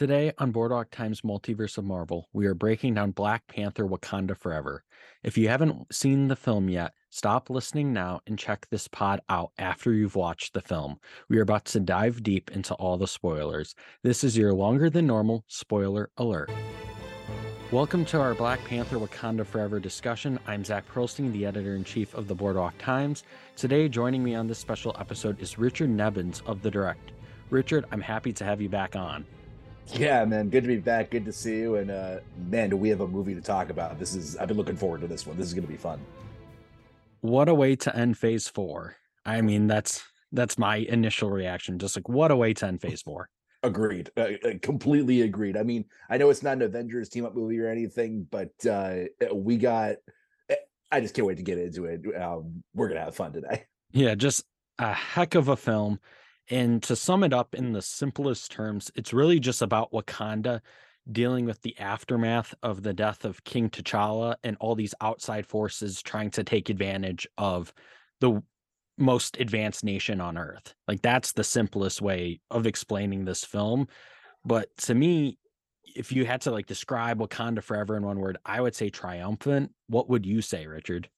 Today on Boardwalk Times Multiverse of Marvel, we are breaking down Black Panther Wakanda Forever. If you haven't seen the film yet, stop listening now and check this pod out after you've watched the film. We are about to dive deep into all the spoilers. This is your longer than normal spoiler alert. Welcome to our Black Panther Wakanda Forever discussion. I'm Zach Perilstein, the editor in chief of the Boardwalk Times. Today, joining me on this special episode is Richard Nebens of The Direct. Richard, I'm happy to have you back on. Yeah, man, good to be back. Good to see you. And uh, man, do we have a movie to talk about? This is I've been looking forward to this one. This is going to be fun. What a way to end Phase Four. I mean, that's that's my initial reaction. Just like what a way to end Phase Four. Agreed. Uh, uh completely agreed. I mean, I know it's not an Avengers team up movie or anything, but uh, we got. Eh, I just can't wait to get into it. Um, we're gonna have fun today. Yeah, just a heck of a film. And to sum it up in the simplest terms, it's really just about Wakanda dealing with the aftermath of the death of King T'Challa and all these outside forces trying to take advantage of the most advanced nation on earth. Like that's the simplest way of explaining this film. But to me, if you had to like describe Wakanda forever in one word, I would say triumphant. What would you say, Richard?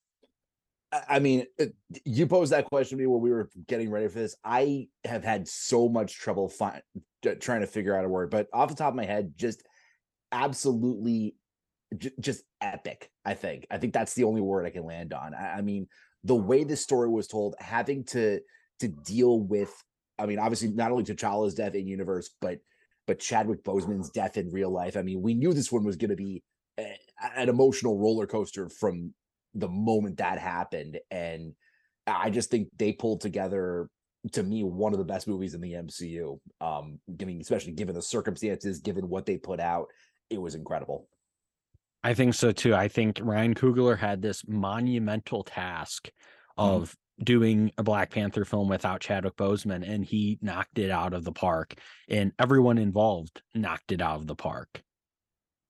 I mean, uh, you posed that question to me when we were getting ready for this. I have had so much trouble find, trying to figure out a word, but off the top of my head, just absolutely, j- just epic. I think. I think that's the only word I can land on. I, I mean, the way this story was told, having to to deal with, I mean, obviously not only T'Challa's death in universe, but but Chadwick Boseman's death in real life. I mean, we knew this one was going to be eh, a, an emotional roller coaster from the moment that happened. And I just think they pulled together to me one of the best movies in the MCU. Um, giving especially given the circumstances, given what they put out, it was incredible. I think so too. I think Ryan Coogler had this monumental task mm-hmm. of mm. doing a Black Panther film without Chadwick Boseman, and he knocked it out of the park. And everyone involved knocked it out of the park.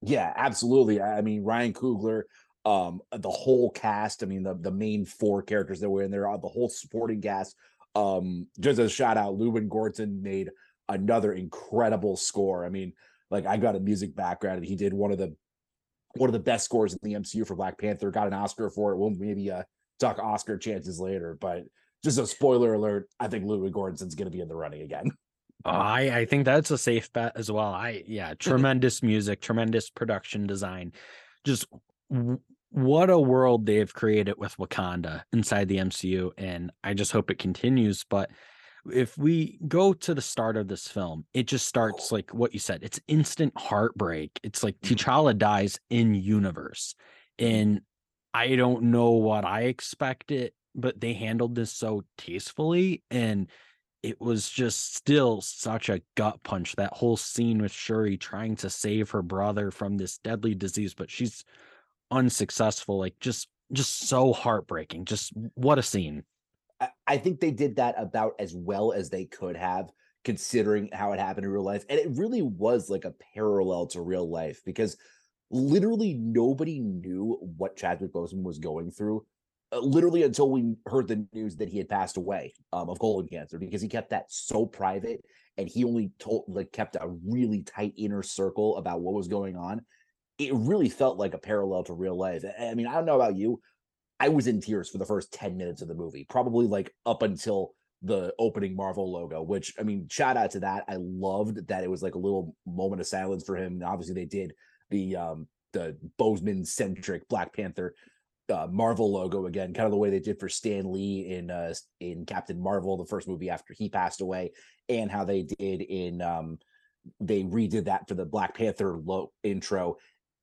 Yeah, absolutely. I mean, Ryan Coogler, um the whole cast i mean the the main four characters that were in there uh, the whole supporting cast um just a shout out Ludwig Göransson made another incredible score i mean like i got a music background and he did one of the one of the best scores in the mcu for black panther got an oscar for it we'll maybe uh talk oscar chances later but just a spoiler alert i think Ludwig Göransson's going to be in the running again I I think that's a safe bet as well. I yeah, tremendous music, tremendous production design. Just what a world they've created with Wakanda inside the MCU. And I just hope it continues. But if we go to the start of this film, it just starts like what you said. It's instant heartbreak. It's like mm-hmm. T'Challa dies in universe. Mm-hmm. And I don't know what I expected, but they handled this so tastefully. And it was just still such a gut punch. That whole scene with Shuri trying to save her brother from this deadly disease, but she's unsuccessful like just just so heartbreaking just what a scene. I think they did that about as well as they could have considering how it happened in real life and it really was like a parallel to real life because literally nobody knew what chadwick boseman was going through uh, literally until we heard the news that he had passed away um, of colon cancer because he kept that so private and he only told like kept a really tight inner circle about what was going on it really felt like a parallel to real life. I mean, I don't know about you. I was in tears for the first 10 minutes of the movie, probably like up until the opening Marvel logo, which I mean, shout out to that. I loved that it was like a little moment of silence for him. obviously, they did the um the Boseman centric Black Panther uh, Marvel logo again, kind of the way they did for Stan Lee in uh in Captain Marvel, the first movie after he passed away, and how they did in um they redid that for the Black Panther low intro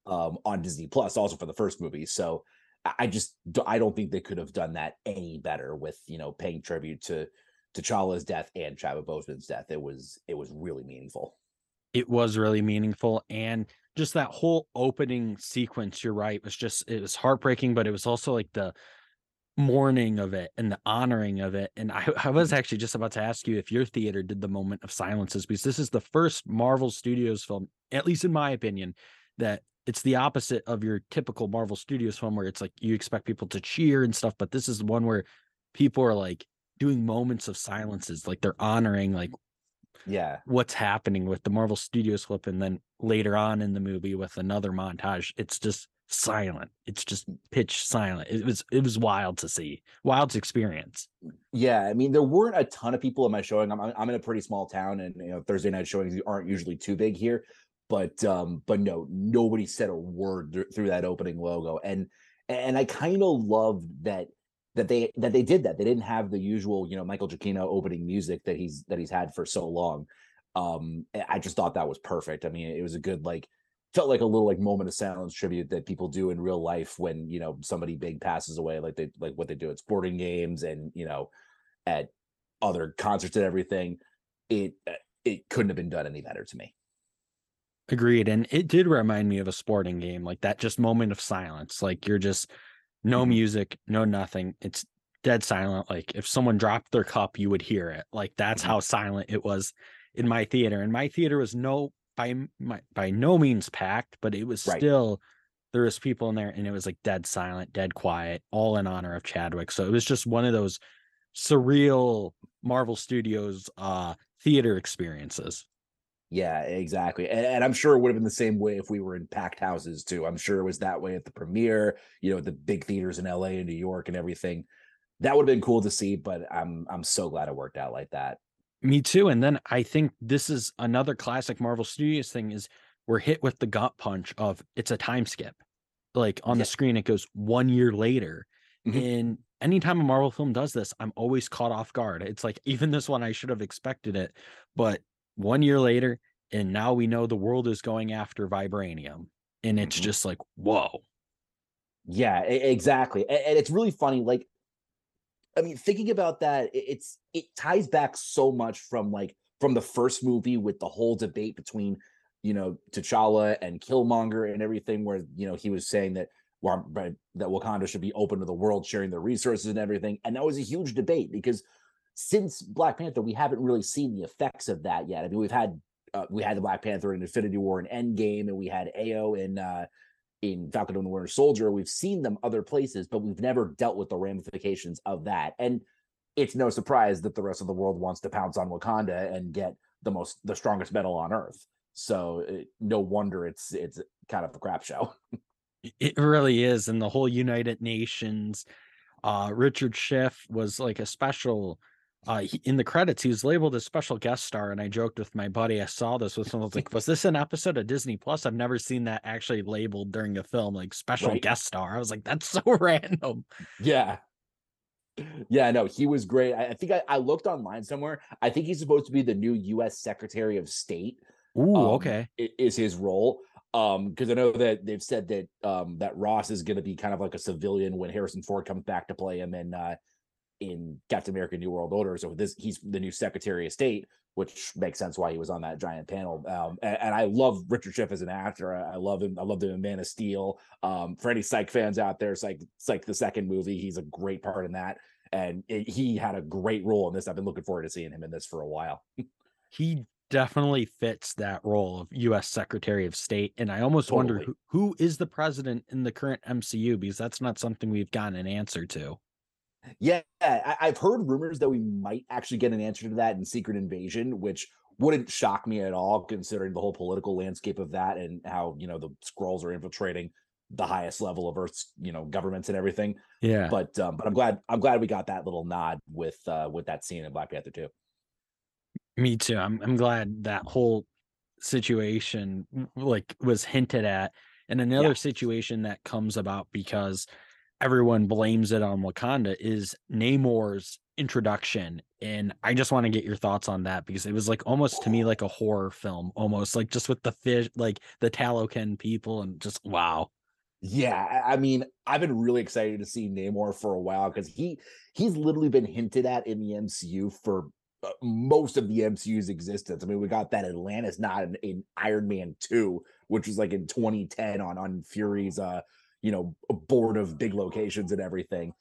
um, on Disney Plus, also for the first movie. So I just I don't think they could have done that any better with you know paying tribute to T'Challa's death and Chadwick Boseman's death. It was it was really meaningful. It was really meaningful, and just that whole opening sequence. You're right. Was just it was heartbreaking, but it was also like the mourning of it and the honoring of it. And I, I was actually just about to ask you if your theater did the moment of silences because this is the first Marvel Studios film, at least in my opinion, that it's the opposite of your typical Marvel Studios film where it's like you expect people to cheer and stuff, but this is the one where people are like doing moments of silences, like they're honoring like Yeah. what's happening with the Marvel Studios flip, and then later on in the movie with another montage, it's just silent. It's just pitch silent. It was it was wild to see, wild to experience. Yeah, I mean, there weren't a ton of people in my showing. I'm I'm in a pretty small town, and you know, Thursday night showings aren't usually too big here. But um, but no, nobody said a word th- through that opening logo, and and I kind of loved that that they that they did that. They didn't have the usual, you know, Michael Giacchino opening music that he's that he's had for so long. Um, I just thought that was perfect. I mean, it was a good like felt like a little like moment of silence tribute that people do in real life when you know somebody big passes away, like they like what they do at sporting games and you know at other concerts and everything. It uh, it couldn't have been done any better to me. Agreed. And it did remind me of a sporting game, like that just moment of silence. Like you're just no Mhm. music, no nothing. It's dead silent. Like if someone dropped their cup, you would hear it. Like that's Mhm. how silent it was in my theater. And my theater was no by my by no means packed, but it was Right. still there was people in there and it was like dead silent, dead quiet, all in honor of Chadwick. So it was just one of those surreal Marvel Studios uh theater experiences. Yeah, exactly. And, and I'm sure it would have been the same way if we were in packed houses too. I'm sure it was that way at the premiere, you know, at the big theaters in LA and New York and everything. That would have been cool to see, but I'm I'm so glad it worked out like that. Me too. And then I think this is another classic Marvel Studios thing is we're hit with the gut punch of it's a time skip. Like on Yeah. the screen, it goes one year later. Mhm. And anytime a Marvel film does this, I'm always caught off guard. It's like even this one, I should have expected it. But one year later, and now we know the world is going after vibranium. And it's Mhm. just like, whoa. Yeah, exactly. And, it's really funny. Like, I mean, thinking about that, it's it ties back so much from like from the first movie with the whole debate between, you know, T'Challa and Killmonger and everything, where you know he was saying that that Wakanda should be open to the world, sharing their resources and everything, and that was a huge debate because since Black Panther, we haven't really seen the effects of that yet. I mean, we've had uh, we had the Black Panther in Infinity War and Endgame, and we had Ayo in uh, in Falcon and Winter Soldier. We've seen them other places, but we've never dealt with the ramifications of that. And it's no surprise that the rest of the world wants to pounce on Wakanda and get the most the strongest metal on Earth. So it, no wonder it's it's kind of a crap show. It really is. And the whole United Nations, uh, Richard Schiff was like a special. Uh, he, in the credits, he was labeled a special guest star, and I joked with my buddy. I saw this with someone I was like, "Was this an episode of Disney Plus?" I've never seen that actually labeled during a film, like special Right. guest star. I was like, "That's so random." Yeah. Yeah, no, he was great. I, I think I, I looked online somewhere. I think he's supposed to be the new U.S. Secretary of State. Ooh, um, okay. is his role. Um, because I know that they've said that um that Ross is gonna be kind of like a civilian when Harrison Ford comes back to play him in uh in Captain America New World Order. So this he's the new Secretary of State, which makes sense why he was on that giant panel. Um and, and I love Richard Schiff as an actor. I, I love him, I love him in Man of Steel. Um for any psych fans out there, it's like it's like the second movie. He's a great part in that. And it, he had a great role in this. I've been looking forward to seeing him in this for a while. He definitely fits that role of U.S. Secretary of State, and I almost wonder who, who is the president in the current MCU because that's not something we've gotten an answer to. Yeah, I, I've heard rumors that we might actually get an answer to that in Secret Invasion, which wouldn't shock me at all, considering the whole political landscape of that and how you know the Skrulls are infiltrating the highest level of Earth's you know governments and everything. Yeah. But um, but I'm glad I'm glad we got that little nod with uh, with that scene in Black Panther too. Me too. I'm I'm glad that whole situation like was hinted at. And another Yeah. situation that comes about because everyone blames it on Wakanda is Namor's introduction. And I just want to get your thoughts on that because it was like almost to me like a horror film, almost like just with the fish, like the Talokan people, and just wow. Yeah, I mean, I've been really excited to see Namor for a while because he he's literally been hinted at in the MCU for uh, most of the MCU's existence. I mean, we got that Atlantis not in, in Iron Man 2, which was like in 2010 on on Fury's uh, you know, a board of big locations and everything.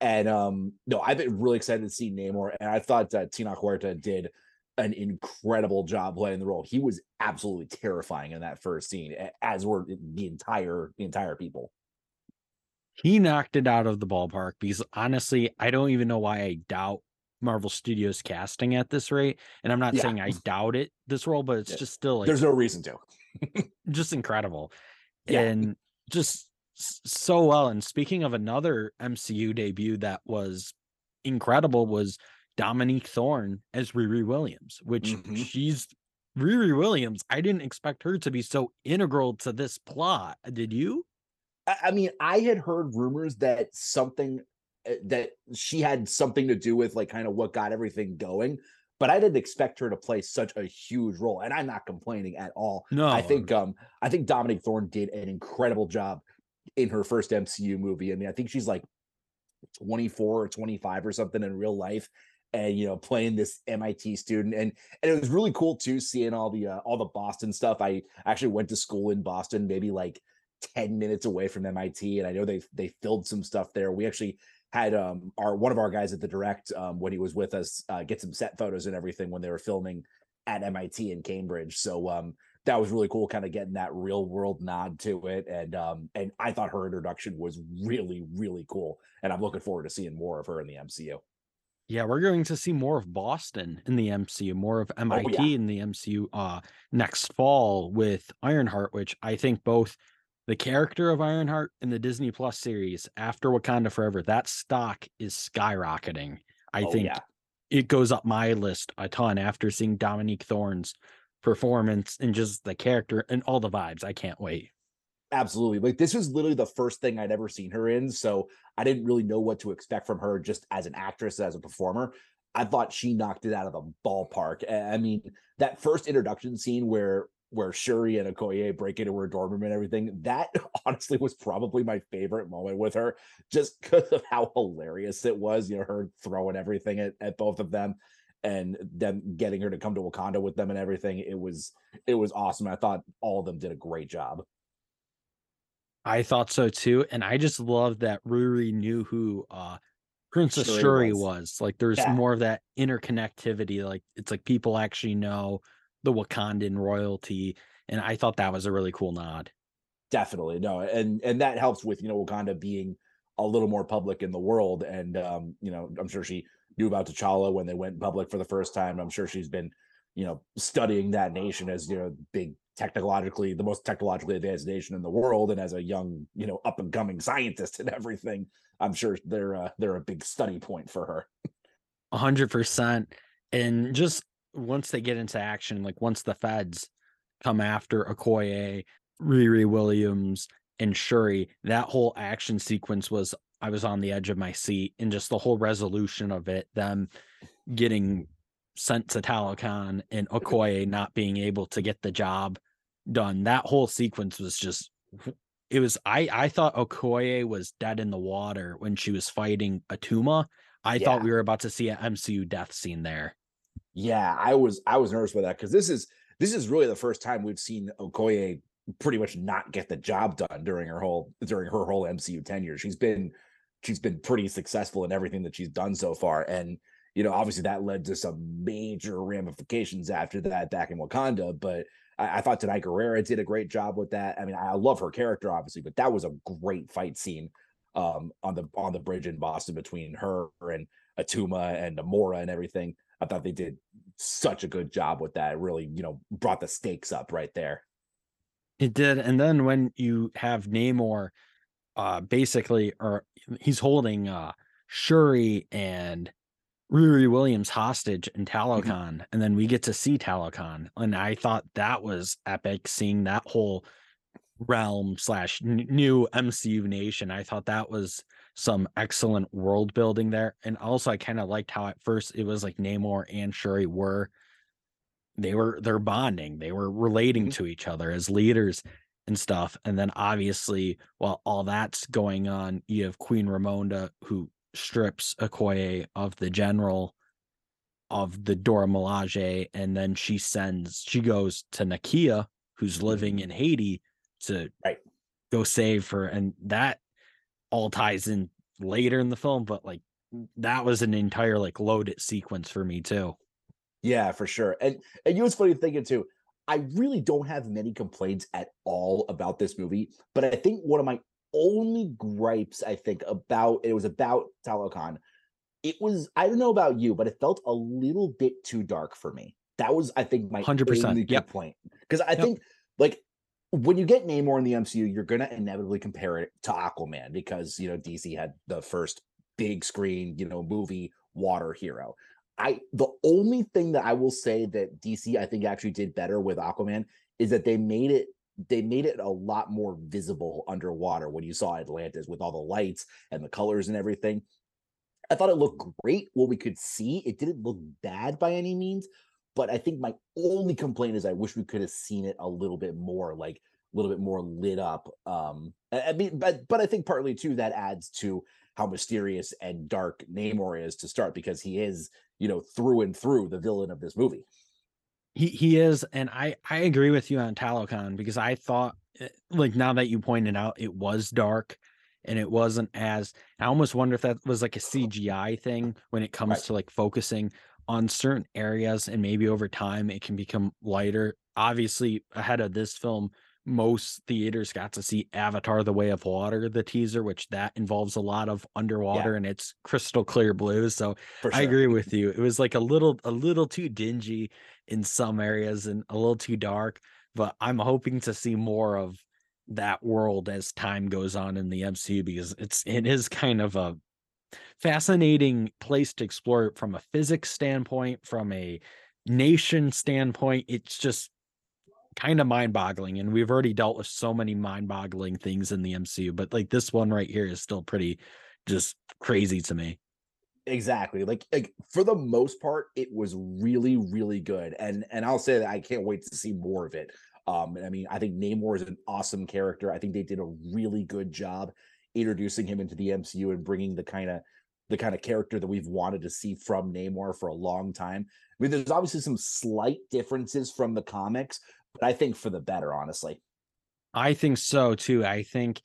And um no, I've been really excited to see Namor and I thought uh, Tenoch Huerta did an incredible job playing the role. He was absolutely terrifying in that first scene, as were the entire the entire people. He knocked it out of the ballpark because honestly, I don't even know why I doubt Marvel Studios casting at this rate. And I'm not Yeah. saying I doubt it this role, but it's Yeah. just still like There's no reason to. just incredible. Yeah. And just so well. And speaking of another MCU debut that was incredible was Dominique Thorne as Riri Williams, which Mhm. she's Riri Williams. I didn't expect her to be so integral to this plot. Did you? I, mean, I had heard rumors that something uh, that she had something to do with like kind of what got everything going, but I didn't expect her to play such a huge role. And I'm not complaining at all. No, I think um I think Dominique Thorne did an incredible job in her first MCU movie. I mean, I think she's like 24 or 25 or something in real life and you know playing this MIT student and and it was really cool too seeing all the uh, all the Boston stuff. I actually went to school in Boston maybe like 10 minutes away from MIT and I know they they filmed some stuff there. We actually had um our one of our guys at the direct um when he was with us uh, get some set photos and everything when they were filming at MIT in Cambridge. So um that was really cool kind of getting that real world nod to it and um and I thought her introduction was really really cool and I'm looking forward to seeing more of her in the MCU. Yeah, we're going to see more of Boston in the MCU, more of MIT in the MCU uh next fall with Ironheart, which I think both the character of Ironheart in the Disney Plus series after Wakanda Forever, that stock is skyrocketing. I Oh, think yeah. it goes up my list a ton after seeing Dominique Thorne's performance and just the character and all the vibes. I can't wait. Absolutely. Like this was literally the first thing I'd ever seen her in. So I didn't really know what to expect from her just as an actress, as a performer. I thought she knocked it out of the ballpark. I mean, that first introduction scene where where Shuri and Okoye break into her dorm room and everything, that honestly was probably my favorite moment with her, just because of how hilarious it was. You know, her throwing everything at, at both of them and them getting her to come to Wakanda with them and everything. It was it was awesome. I thought all of them did a great job. I thought so too. And I just love that Riri knew who uh Princess Shuri Shuri was. was. Like there's Yeah. more of that interconnectivity. Like it's like people actually know the Wakandan royalty. And I thought that was a really cool nod. Definitely no, and and that helps with you know Wakanda being a little more public in the world, and um, you know I'm sure she knew about T'Challa when they went public for the first time. I'm sure she's been you know studying that nation as you know big technologically the most technologically advanced nation in the world, and as a young you know up and coming scientist and everything, I'm sure they're uh, they're a big study point for her. A hundred percent. And just once they get into action, like once the feds come after Okoye, Riri Williams, and Shuri, that whole action sequence was I was on the edge of my seat and just the whole resolution of it, them getting sent to Talokan and mm-hmm. Okoye not being able to get the job done. That whole sequence was just it was I I thought Okoye was dead in the water when she was fighting Atuma. I thought we were about to see an MCU death scene there. Yeah, I was I was nervous with that because this is this is really the first time we've seen Okoye pretty much not get the job done during her whole during her whole MCU tenure. She's been she's been pretty successful in everything that she's done so far, and you know obviously that led to some major ramifications after that back in Wakanda. But I, I thought Danai Gurira did a great job with that. I mean, I love her character obviously, but that was a great fight scene um on the on the bridge in Boston between her and Atuma and Amora and everything. I thought they did such a good job with that. It really, you know, brought the stakes up right there. It did. And then when you have Namor uh basically or he's holding uh Shuri and Riri Williams hostage in Talokan, and then we get to see Talokan. And I thought that was epic seeing that whole realm slash new MCU nation. I thought that was some excellent world building there. And also I kind of liked how at first it was like Namor and Shuri were they were they're bonding, they were relating Mhm. to each other as leaders and stuff. And then obviously, while all that's going on, you have Queen Ramonda who strips Okoye of the general of the Dora Milaje, and then she sends she goes to Nakia, who's living mm-hmm. in Haiti, to Right. go save her, and that all ties in later in the film, but like that was an entire like loaded sequence for me too. Yeah, for sure. And and you was funny thinking too? I really don't have many complaints at all about this movie, but I think one of my only gripes, I think, about it was about Talokan it was I don't know about you, but it felt a little bit too dark for me. That was, I think, my 100%, only yep. point. Because I Yep. think like when you get Namor in the MCU, you're gonna inevitably compare it to Aquaman because you know DC had the first big screen, you know, movie water hero. I the only thing that I will say that DC I think actually did better with Aquaman is that they made it they made it a lot more visible underwater when you saw Atlantis with all the lights and the colors and everything. I thought it looked great what we could see. It didn't look bad by any means, but I think my only complaint is I wish we could have seen it a little bit more, like a little bit more lit up. Um, I mean, but but I think partly too that adds to how mysterious and dark Namor is to start because he is, you know, through and through the villain of this movie. He he is, and I I agree with you on Talokan because I thought eh, like now that you pointed out it was dark and it wasn't as I almost wonder if that was like a CGI thing when it comes Right. to like focusing on certain areas and maybe over time it can become lighter. Obviously, ahead of this film, most theaters got to see Avatar the Way of Water, the teaser, which that involves a lot of underwater and it's crystal clear blue. So For I agree with you. It was like a little a little too dingy in some areas and a little too dark, but I'm hoping to see more of that world as time goes on in the MCU because it's it is kind of a fascinating place to explore from a physics standpoint, from a nation standpoint. It's just kind of mind-boggling and we've already dealt with so many mind-boggling things in the MCU, but like this one right here is still pretty just crazy to me. Exactly. Like like for the most part, it was really, really good. And and I'll say that I can't wait to see more of it. Um, and I mean, I think Namor is an awesome character. I think they did a really good job introducing him into the MCU and bringing the kind of the kind of character that we've wanted to see from Namor for a long time. I mean, there's obviously some slight differences from the comics, but I think for the better, honestly. I think so too. I think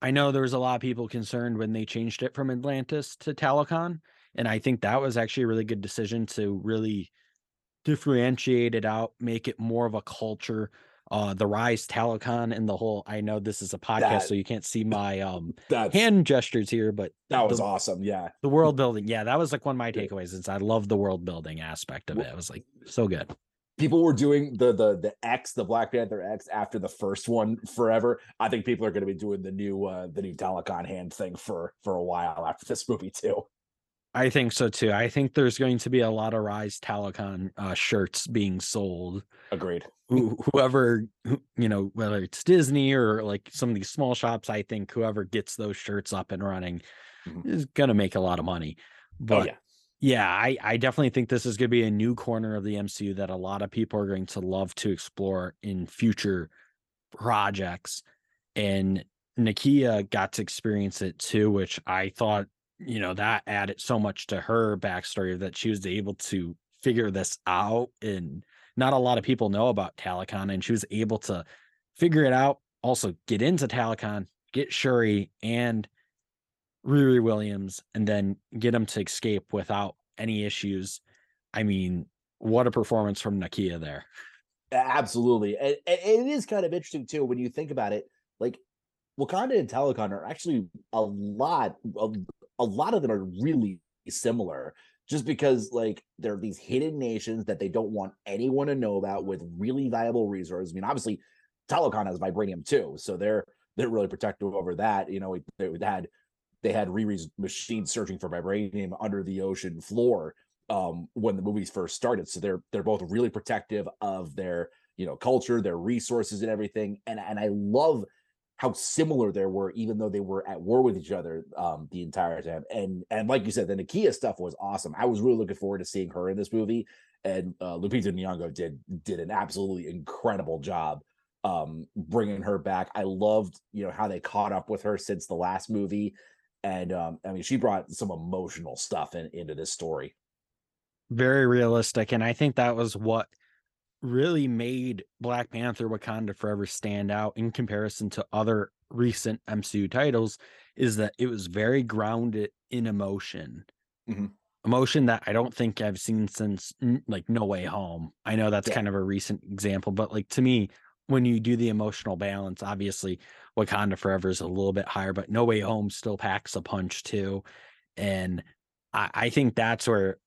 I know there was a lot of people concerned when they changed it from Atlantis to Talokan, and I think that was actually a really good decision to really differentiate it out, make it more of a culture. Uh, the rise Talokan and the whole. I know this is a podcast, That- so you can't see my um hand gestures here, but that was the, awesome. Yeah. the world building. Yeah, that was like one of my takeaways. Is I love the world building aspect of it. It was like so good. People were doing the the the X, the Black Panther X after the first one forever. I think people are going to be doing the new uh the new Talokan hand thing for for a while after this movie too. I think so too. I think there's going to be a lot of Rise Talokan uh, shirts being sold. Agreed. Who, whoever, who- you know, whether it's Disney or like some of these small shops, I think whoever gets those shirts up and running Mhm. is going to make a lot of money. But oh yeah. Yeah, I, I definitely think this is going to be a new corner of the MCU that a lot of people are going to love to explore in future projects. And Nakia got to experience it too, which I thought, you know, that added so much to her backstory that she was able to figure this out. And not a lot of people know about Talokan, and she was able to figure it out, also get into Talokan, get Shuri and Riri Williams and then get them to escape without any issues. I mean, what a performance from Nakia there. Absolutely. And, and it is kind of interesting too when you think about it. Like Wakanda and Talokan are actually a lot of a lot of them are really similar just because like there are these hidden nations that they don't want anyone to know about with really valuable resources. I mean, obviously Talokan has vibranium too, so they're they're really protective over that. You know, they had they had Riri's machine searching for vibranium under the ocean floor um when the movies first started. So they're they're both really protective of their you know culture their resources and everything. And and i love how similar they were even though they were at war with each other um the entire time. And and like you said the Nakia stuff was awesome. I was really looking forward to seeing her in this movie. And uh Lupita Nyong'o did did an absolutely incredible job um bringing her back. I loved you know how they caught up with her since the last movie and um i mean she brought some emotional stuff in, into this story Very realistic. And I think that was what really made Black Panther Wakanda Forever stand out in comparison to other recent MCU titles is that it was very grounded in emotion. Mhm. Emotion that I don't think I've seen since like No Way Home. I know that's Yeah. kind of a recent example, but like to me, when you do the emotional balance, obviously Wakanda Forever is a little bit higher, but No Way Home still packs a punch too. And I, I think that's where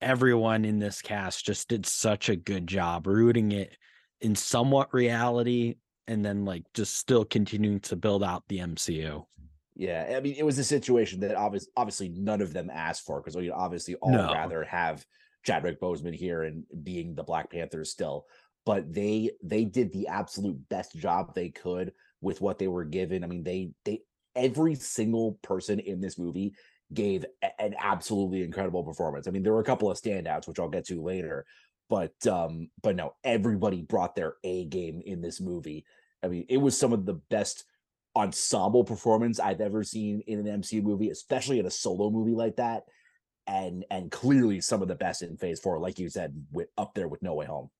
everyone in this cast just did such a good job rooting it in somewhat reality and then like just still continuing to build out the MCU. Yeah, I mean, it was a situation that obviously, obviously none of them asked for because we obviously all No. rather have Chadwick Boseman here and being the Black Panthers still. But they they did the absolute best job they could with what they were given. I mean, they they every single person in this movie gave a- an absolutely incredible performance. I mean, there were a couple of standouts, which I'll get to later, but um, but no, everybody brought their A game in this movie. I mean, it was some of the best ensemble performance I've ever seen in an MCU movie, especially in a solo movie like that. And and clearly some of the best in phase four, like you said, with up there with No Way Home.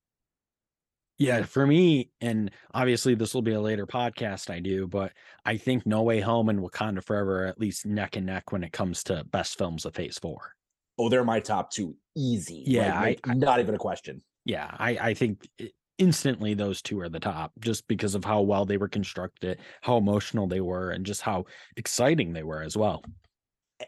Yeah, for me, and obviously this will be a later podcast I do, but I think No Way Home and Wakanda Forever are at least neck and neck when it comes to best films of phase four. Oh, they're my top two. Easy. Yeah, Like, I- not even a question. Yeah, I, I think instantly those two are the top just because of how well they were constructed, how emotional they were, and just how exciting they were as well.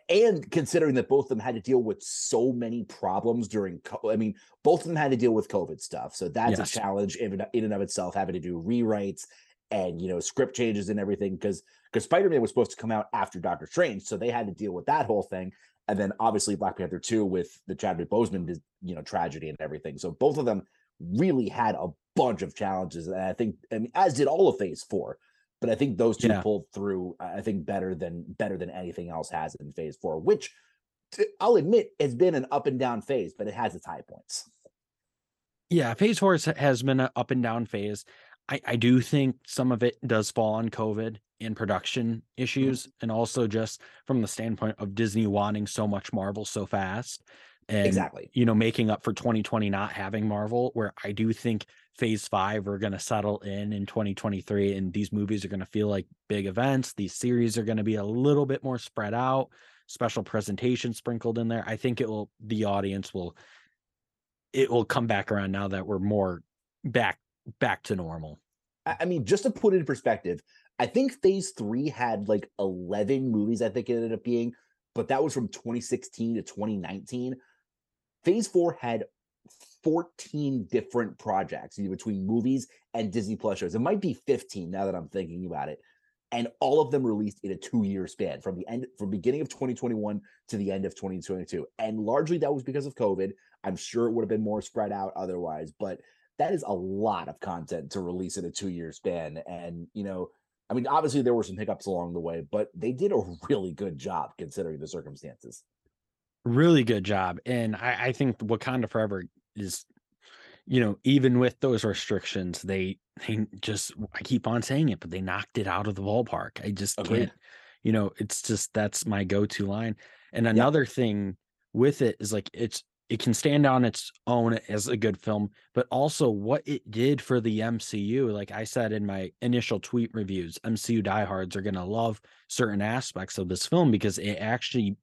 And considering that both of them had to deal with so many problems during co- i mean both of them had to deal with covid stuff. So that's Yes. a challenge in, and- in and of itself having to do rewrites and you know script changes and everything because because spider-man was supposed to come out after doctor strange so they had to deal with that whole thing. And then obviously black panther 2 with the chadwick boseman you know tragedy and everything. So both of them really had a bunch of challenges and i think i mean as did all of phase 4 but I think those two Yeah. pulled through. I think better than better than anything else has in Phase Four, which I'll admit has been an up and down phase, but it has its high points. Yeah, phase four has- been an up and down phase. I, I do think some of it does fall on COVID and production mm. issues, and also just from the standpoint of Disney wanting so much Marvel so fast. And exactly. you know, making up for 2020 not having Marvel, where I do think phase five are going to settle in in 2023, and these movies are going to feel like big events. These series are going to be a little bit more spread out, special presentation sprinkled in there. I think it will, the audience will, it will come back around now that we're more back back to normal. I mean, just to put it in perspective, I think Phase Three had like eleven movies. I think it ended up being, but that was from 2016 to 2019. Phase Four had 14 different projects between movies and Disney Plus shows. It might be 15 now that I'm thinking about it. And all of them released in a two-year span from the end from beginning of 2021 to the end of 2022. And largely that was because of COVID. I'm sure it would have been more spread out otherwise, but that is a lot of content to release in a two-year span. And you know, I mean, obviously there were some hiccups along the way, but they did a really good job considering the circumstances. Really good job. And I, I think Wakanda Forever is, you know, even with those restrictions, they they just I keep on saying it, but they knocked it out of the ballpark. I just Agreed. can't, you know, it's just that's my go-to line. And another thing with it is like it's it can stand on its own as a good film, but also what it did for the MCU. Like I said in my initial tweet reviews, MCU diehards are gonna love certain aspects of this film because it actually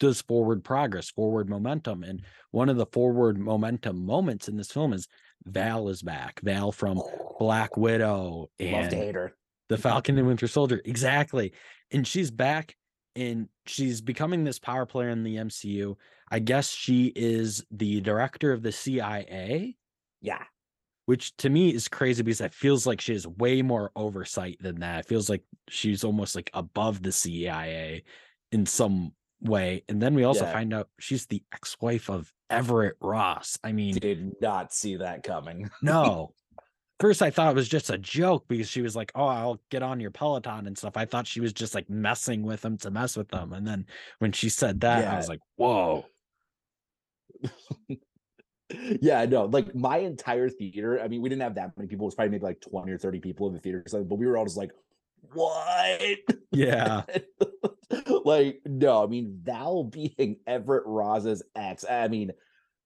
does forward progress, forward momentum. And mm-hmm. one of the forward momentum moments in this film is Val is back. Val from oh. Black Widow Love to and hate her. the Falcon and Winter Soldier. Exactly. And she's back and she's becoming this power player in the MCU. I guess she is the director of the CIA, Yeah. which to me is crazy because it feels like she has way more oversight than that. It feels like she's almost like above the CIA in some way. And then we also Yeah. find out she's the ex-wife of Everett Ross. I mean, Did not see that coming. no. First, I thought it was just a joke because she was like, "Oh, I'll get on your Peloton and stuff." I thought she was just like messing with him to mess with them. And then when she said that, I was like, "Whoa!" yeah, no, like my entire theater. I mean, we didn't have that many people. It was probably maybe like 20 or 30 people in the theater or something, but we were all just like, what? Yeah, like, no, I mean, Val being Everett Ross's ex. I mean,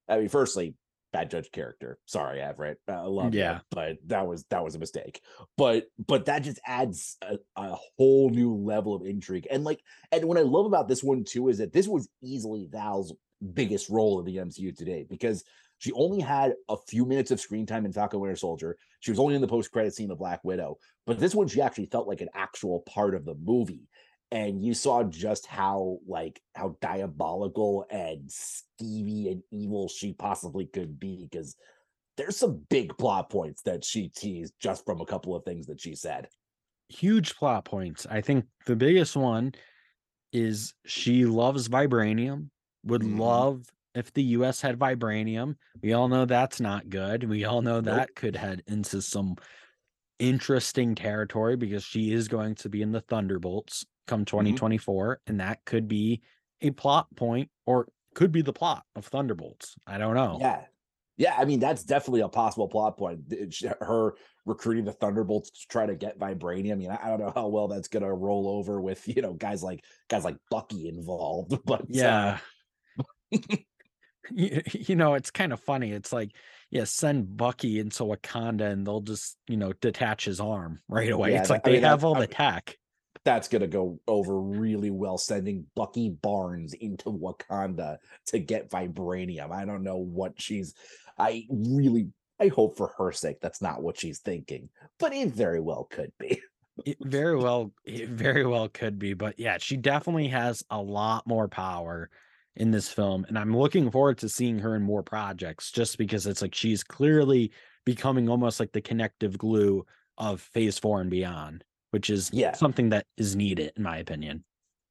I mean, firstly, bad judge character. Sorry, Everett. I love Yeah. but that was that was a mistake. But but that just adds a, a whole new level of intrigue. And like, and what I love about this one too is that this was easily Val's biggest role in the MCU today because she only had a few minutes of screen time in Falcon Winter Soldier. She was only in the post credit scene of Black Widow, but this one she actually felt like an actual part of the movie. And you saw just how like how diabolical and skeevy and evil she possibly could be because there's some big plot points that she teased just from a couple of things that she said. Huge plot points. I think the biggest one is she loves vibranium would Mhm. love if the us had vibranium. We all know that's not good. We all know Nope. that could head into some interesting territory because she is going to be in the thunderbolts come 2024 and that could be a plot point or could be the plot of thunderbolts i don't know Yeah. Yeah, I mean that's definitely a possible plot point. Her recruiting the Thunderbolts to try to get vibranium. I mean, I don't know how well that's gonna roll over with you know guys like guys like Bucky involved, but uh, yeah you, you know it's kind of funny it's like yeah send bucky into wakanda and they'll just you know detach his arm right away Yeah, it's like I they mean, have all I the tech that's gonna go over really well. Sending Bucky Barnes into Wakanda to get vibranium. I don't know what she's. I really. I hope for her sake that's not what she's thinking, but it very well could be. it very well it very well could be but yeah she definitely has a lot more power in this film and i'm looking forward to seeing her in more projects just because it's like she's clearly becoming almost like the connective glue of phase four and beyond which is Yeah. something that is needed in my opinion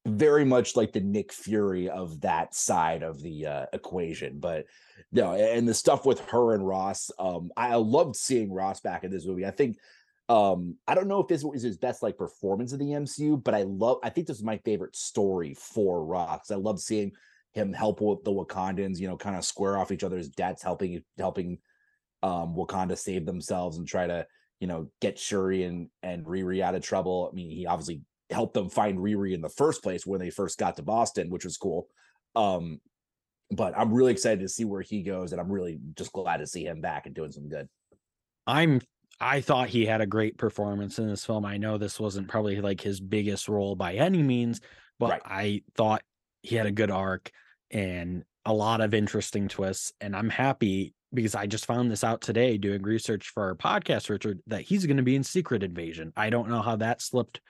very much like the Nick Fury of that side of the uh, equation. But no, and the stuff with her and Ross, um, I loved seeing Ross back in this movie. I think um, I don't know if this was his best like performance of the MCU, but I love I think this is my favorite story for Ross. I love seeing him help with the Wakandans, you know, kind of square off each other's debts, helping helping um Wakanda save themselves and try to, you know, get Shuri and and Riri out of trouble. I mean, he obviously helped them find Riri in the first place when they first got to Boston, which was cool. Um, but I'm really excited to see where he goes, and I'm really just glad to see him back and doing some good. I'm I thought he had a great performance in this film. I know this wasn't probably like his biggest role by any means, but Right. I thought he had a good arc and a lot of interesting twists. And I'm happy because I just found this out today doing research for our podcast, Richard, that he's going to be in Secret Invasion. I don't know how that slipped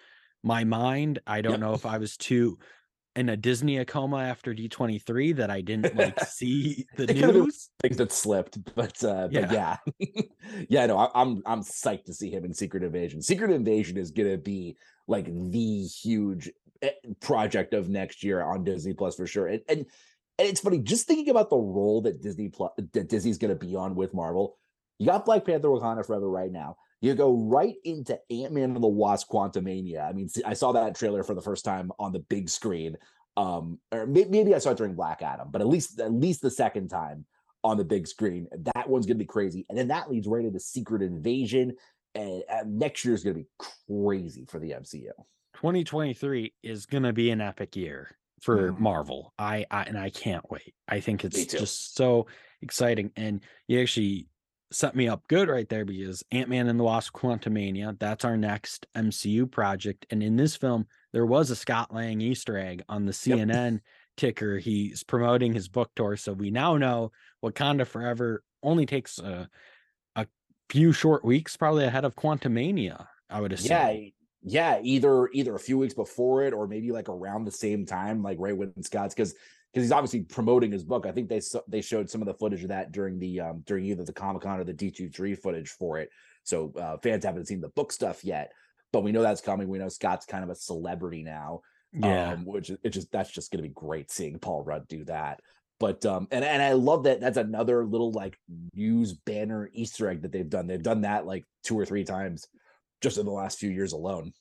my mind. I don't Yep. know if I was too in a Disney coma after D23 that I didn't like see the news. Things that slipped, but uh, but yeah, yeah, no, I, I'm I'm psyched to see him in Secret Invasion. Secret Invasion is gonna be like the huge eh, project of next year on Disney Plus for sure. And and, and it's funny just thinking about the role that Disney Plus that Disney's gonna be on with Marvel. You got Black Panther: Wakanda Forever right now. You go right into Ant Man and the Wasp: Quantumania. I mean, I saw that trailer for the first time on the big screen. Um, or maybe I saw it during Black Adam, but at least at least the second time on the big screen. That one's gonna be crazy, and then that leads right into Secret Invasion. And uh, next year is gonna be crazy for the MCU. 2023 is going to be an epic year for Mhm. Marvel. I, I and I can't wait. I think it's just so exciting. And you actually set me up good right there because Ant-Man and the Wasp Quantumania, that's our next MCU project. And in this film, there was a Scott Lang Easter egg on the Yep. CNN ticker. He's promoting his book tour. So we now know Wakanda Forever only takes a, a few short weeks, probably ahead of Quantumania, I would assume. Yeah, yeah, either either a few weeks before it or maybe like around the same time, like right when Scott's because because he's obviously promoting his book. I think they they showed some of the footage of that during the um during either the Comic Con or the D two three footage for it. So uh, fans haven't seen the book stuff yet, but we know that's coming. We know Scott's kind of a celebrity now. Yeah. um, which it just that's just going to be great seeing Paul Rudd do that. But um, and and I love that that's another little like news banner Easter egg that they've done. They've done that like two or three times just in the last few years alone.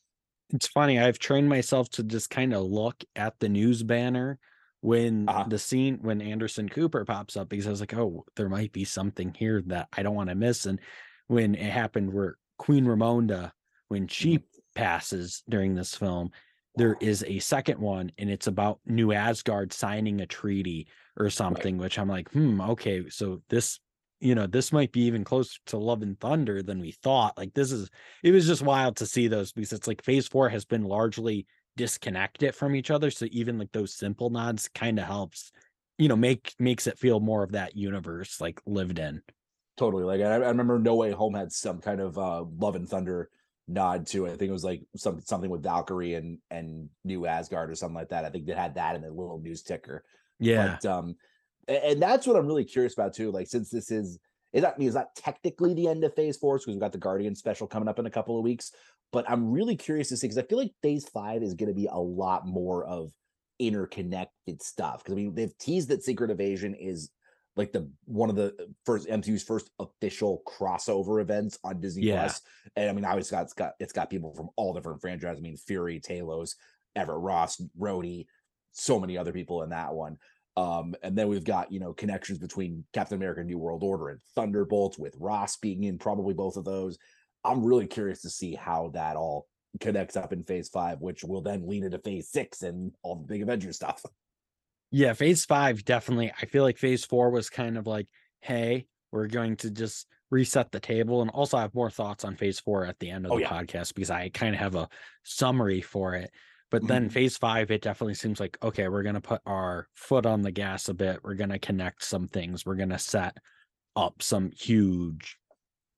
it's funny i've trained myself to just kind of look at the news banner when Uh-huh. the scene when anderson cooper pops up because i was like oh there might be something here that i don't want to miss and when it happened where queen ramonda when she passes during this film there is a second one and it's about new asgard signing a treaty or something which i'm like hmm okay so this you know this might be even closer to love and thunder than we thought like this is it was just wild to see those because it's like phase four has been largely disconnected from each other so even like those simple nods kind of helps you know make makes it feel more of that universe like lived in Totally. Like I, I remember No Way Home had some kind of uh Love and Thunder nod to it. I think it was like some something with Valkyrie and and New Asgard or something like that. I think they had that in a little news ticker. Yeah. But um and that's what I'm really curious about too. Like since this is it not mean it's not technically the end of phase four because we've got the Guardian special coming up in a couple of weeks. But I'm really curious to see because I feel like phase five is going to be a lot more of interconnected stuff. Because I mean, they've teased that Secret Invasion is like the one of the uh, first MCU's first official crossover events on Disney Yeah. Plus. And I mean, obviously it's got it's got people from all different franchises. I mean, Fury, Talos, Everett Ross, Rhodey, so many other people in that one. Um, and then we've got you know connections between Captain America: New World Order and Thunderbolts, with Ross being in probably both of those. I'm really curious to see how that all connects up in Phase Five, which will then lead into Phase Six and all the big Avengers stuff. Yeah, phase five definitely. I feel like phase four was kind of like, hey, we're going to just reset the table and also I have more thoughts on phase four at the end of Oh, the yeah. podcast because I kind of have a summary for it. But then Mhm. phase five, it definitely seems like, okay, we're going to put our foot on the gas a bit. We're going to connect some things. We're going to set up some huge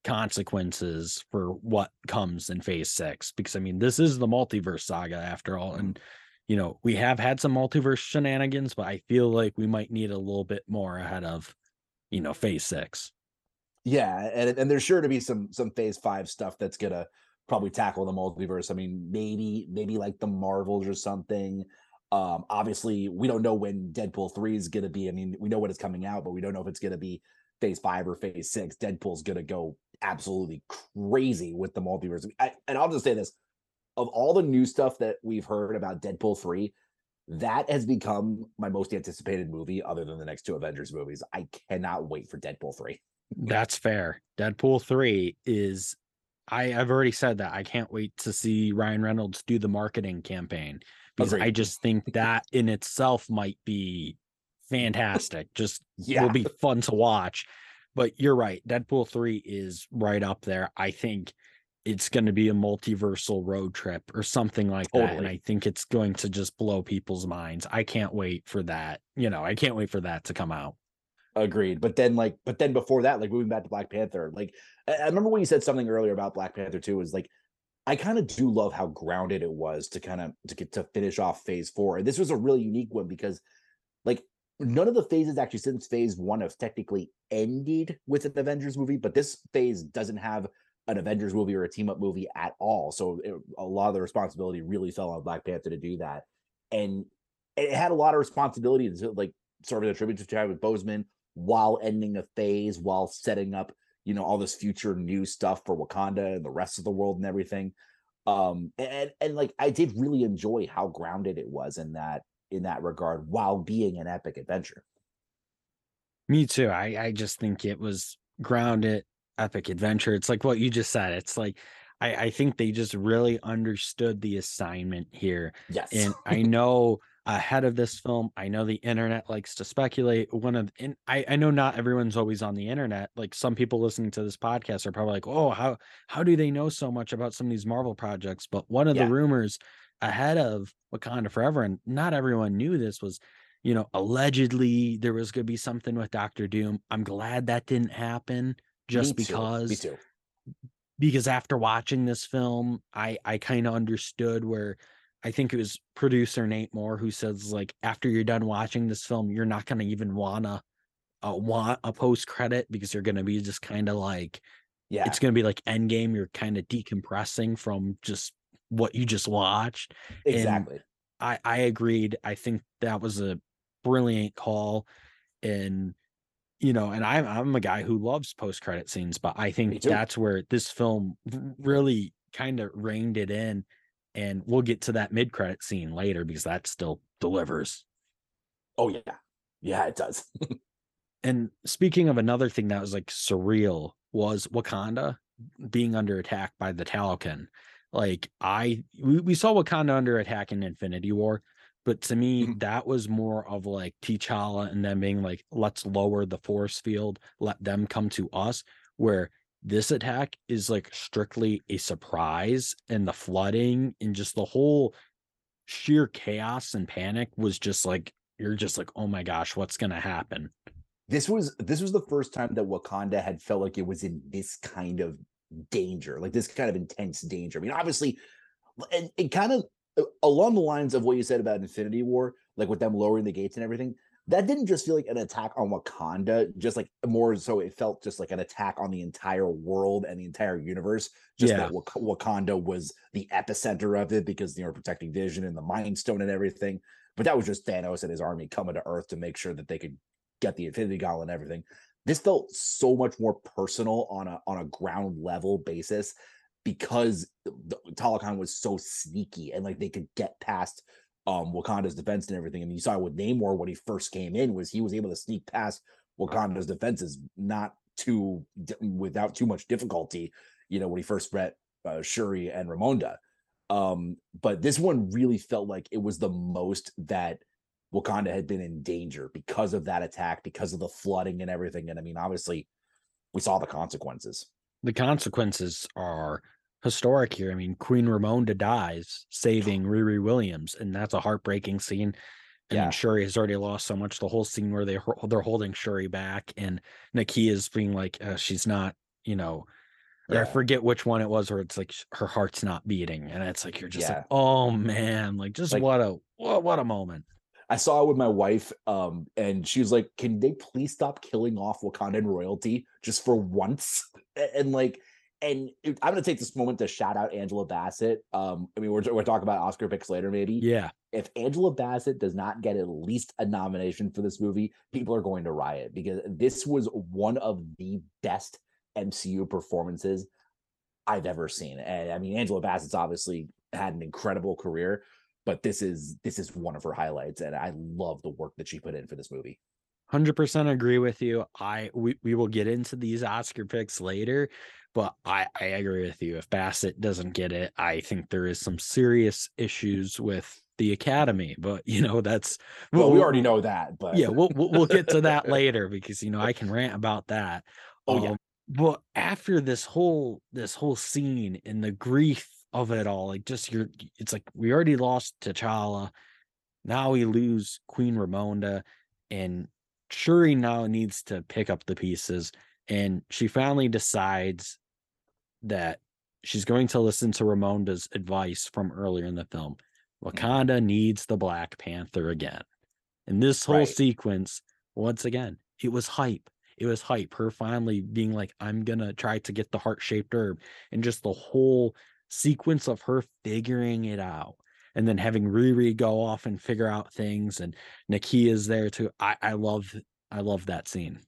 consequences for what comes in phase six. Because I mean, this is the multiverse saga after all. And you know, we have had some multiverse shenanigans, but I feel like we might need a little bit more ahead of, you know, phase six. Yeah, and and there's sure to be some some Phase Five stuff that's gonna probably tackle the multiverse. I mean, maybe maybe like the Marvels or something. Um, obviously, we don't know when Deadpool three is gonna be. I mean, we know when it's coming out, but we don't know if it's gonna be Phase Five or Phase Six. Deadpool's gonna go absolutely crazy with the multiverse. I, and I'll just say this: of all the new stuff that we've heard about Deadpool three, that has become my most anticipated movie, other than the next two Avengers movies. I cannot wait for Deadpool three. That's fair. Deadpool 3 is I, I've already said that. I can't wait to see Ryan Reynolds do the marketing campaign because I just think that in itself might be fantastic. Just Yeah. will be fun to watch. But you're right. Deadpool 3 is right up there. I think it's going to be a multiversal road trip or something like that. And I think it's going to just blow people's minds. I can't wait for that. You know, I can't wait for that to come out. Agreed. But then, like, but then before that, like moving back to Black Panther, like, I, I remember when you said something earlier about Black Panther 2 Was like, I kind of do love how grounded it was to kind of to get to finish off Phase Four, and this was a really unique one because, like, none of the phases actually since Phase One have technically ended with an Avengers movie, but this phase doesn't have an Avengers movie or a team up movie at all. So it, a lot of the responsibility really fell on Black Panther to do that, and it had a lot of responsibility to like sort of a tribute to Chadwick Boseman while ending a phase, while setting up, you know, all this future new stuff for Wakanda and the rest of the world and everything. Um, and and like I did really enjoy how grounded it was in that in that regard, while being an epic adventure. Me too. I I just think it was grounded epic adventure. It's like what you just said. It's like I I think they just really understood the assignment here. Yes, And I know ahead of this film, I know the internet likes to speculate. One of and I I know not everyone's always on the internet. Like some people listening to this podcast are probably like, "Oh, how how do they know so much about some of these Marvel projects?" But one of Yeah. the rumors ahead of Wakanda Forever and not everyone knew this was you know, allegedly there was going to be something with Doctor Doom. I'm glad that didn't happen just Me because me too. because after watching this film, I I kind of understood where I think it was producer Nate Moore who says like after you're done watching this film, you're not going to even wanna uh, want a post credit because you're going to be just kind of like Yeah, it's going to be like Endgame. You're kind of decompressing from just what you just watched. exactly. I I agreed. I think that was a brilliant call, and you know, and I'm I'm a guy who loves post credit scenes, but I think that's where this film really kind of reined it in. And we'll get to that mid credit scene later because that still delivers. Oh yeah, yeah, it does. And speaking of another thing that was like surreal was Wakanda being under attack by the Talokan. Like I we, we saw Wakanda under attack in Infinity War, but to me Mhm. that was more of like T'Challa and them being like, let's lower the force field, let them come to us. Where this attack is like strictly a surprise, and the flooding and just the whole sheer chaos and panic was just like you're just like, oh my gosh, what's gonna happen? this was this was the first time that Wakanda had felt like it was in this kind of danger, like this kind of intense danger. I mean, obviously, and it kind of along the lines of what you said about Infinity War, like with them lowering the gates and everything. That didn't just feel like an attack on Wakanda, just like more so it felt just like an attack on the entire world and the entire universe. Just Yeah. that Wak- Wakanda was the epicenter of it because they were protecting Vision and the Mind Stone and everything. But that was just Thanos and his army coming to Earth to make sure that they could get the Infinity Gauntlet and everything. This felt so much more personal on a on a ground level basis because the, the Talokan was so sneaky and like they could get past um Wakanda's defense and everything. And you saw with Namor when he first came in was he was able to sneak past Wakanda's defenses not too without too much difficulty. You know when he first met uh, Shuri and Ramonda. Um, but this one really felt like it was the most that Wakanda had been in danger because of that attack, because of the flooding and everything. And I mean, obviously, we saw the consequences. the consequences are historic here. I mean, Queen Ramonda dies saving Riri Williams, and that's a heartbreaking scene. And Yeah. Shuri has already lost so much. The whole scene where they they're holding Shuri back, and Nakia is being like, uh, she's not, you know, or I forget which one it was, where it's like her heart's not beating, and it's like you're just Yeah. like, oh man, like just Like- what a what what a moment. I saw it with my wife, um, and she was like, "Can they please stop killing off Wakandan royalty just for once?" And like, and I'm gonna take this moment to shout out Angela Bassett. Um, I mean, we're we're talking about Oscar picks later, maybe. Yeah, If Angela Bassett does not get at least a nomination for this movie, people are going to riot because this was one of the best MCU performances I've ever seen. And I mean, Angela Bassett's obviously had an incredible career, but this is this is one of her highlights, and I love the work that she put in for this movie. Hundred percent agree with you. I we, we will get into these Oscar picks later, but I I agree with you. If Bassett doesn't get it, I think there is some serious issues with the Academy. But you know that's Well, we already know that, but yeah, we'll, we'll we'll get to that later because you know I can rant about that. Oh, yeah. Um, But after this whole this whole scene and the grief of it all, like just you're, it's like we already lost T'Challa. Now we lose Queen Ramonda, and Shuri now needs to pick up the pieces. And she finally decides that she's going to listen to Ramonda's advice from earlier in the film. Mm-hmm. Wakanda needs the Black Panther again. And this whole Right. sequence, once again, it was hype. It was hype. Her finally being like, I'm gonna try to get the heart shaped herb, and just the whole sequence of her figuring it out, and then having Riri go off and figure out things, and Nakia's there too. I I love I love that scene.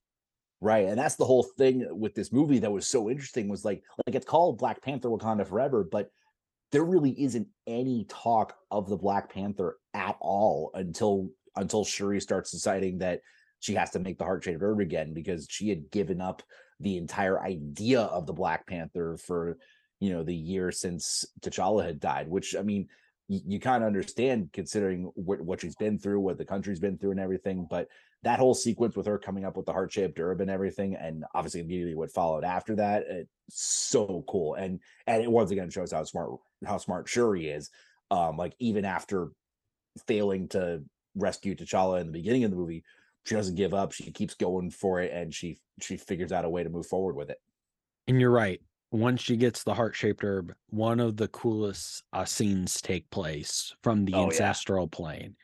Right. And that's the whole thing with this movie that was so interesting was like like it's called Black Panther Wakanda Forever, but there really isn't any talk of the Black Panther at all until until Shuri starts deciding that she has to make the heart shaped herb again because she had given up the entire idea of the Black Panther for you know the year since T'Challa had died, which I mean you, you kind of understand considering what, what she's been through, what the country's been through, and everything. But that whole sequence with her coming up with the heart shaped herb and everything, and obviously immediately what followed after that, it's so cool. And and it once again shows how smart how smart Shuri is. Um, like even after failing to rescue T'Challa in the beginning of the movie, she doesn't give up. She keeps going for it, and she she figures out a way to move forward with it. And you're right. Once she gets the heart shaped herb, one of the coolest uh, scenes take place from the Oh, yeah. ancestral plane.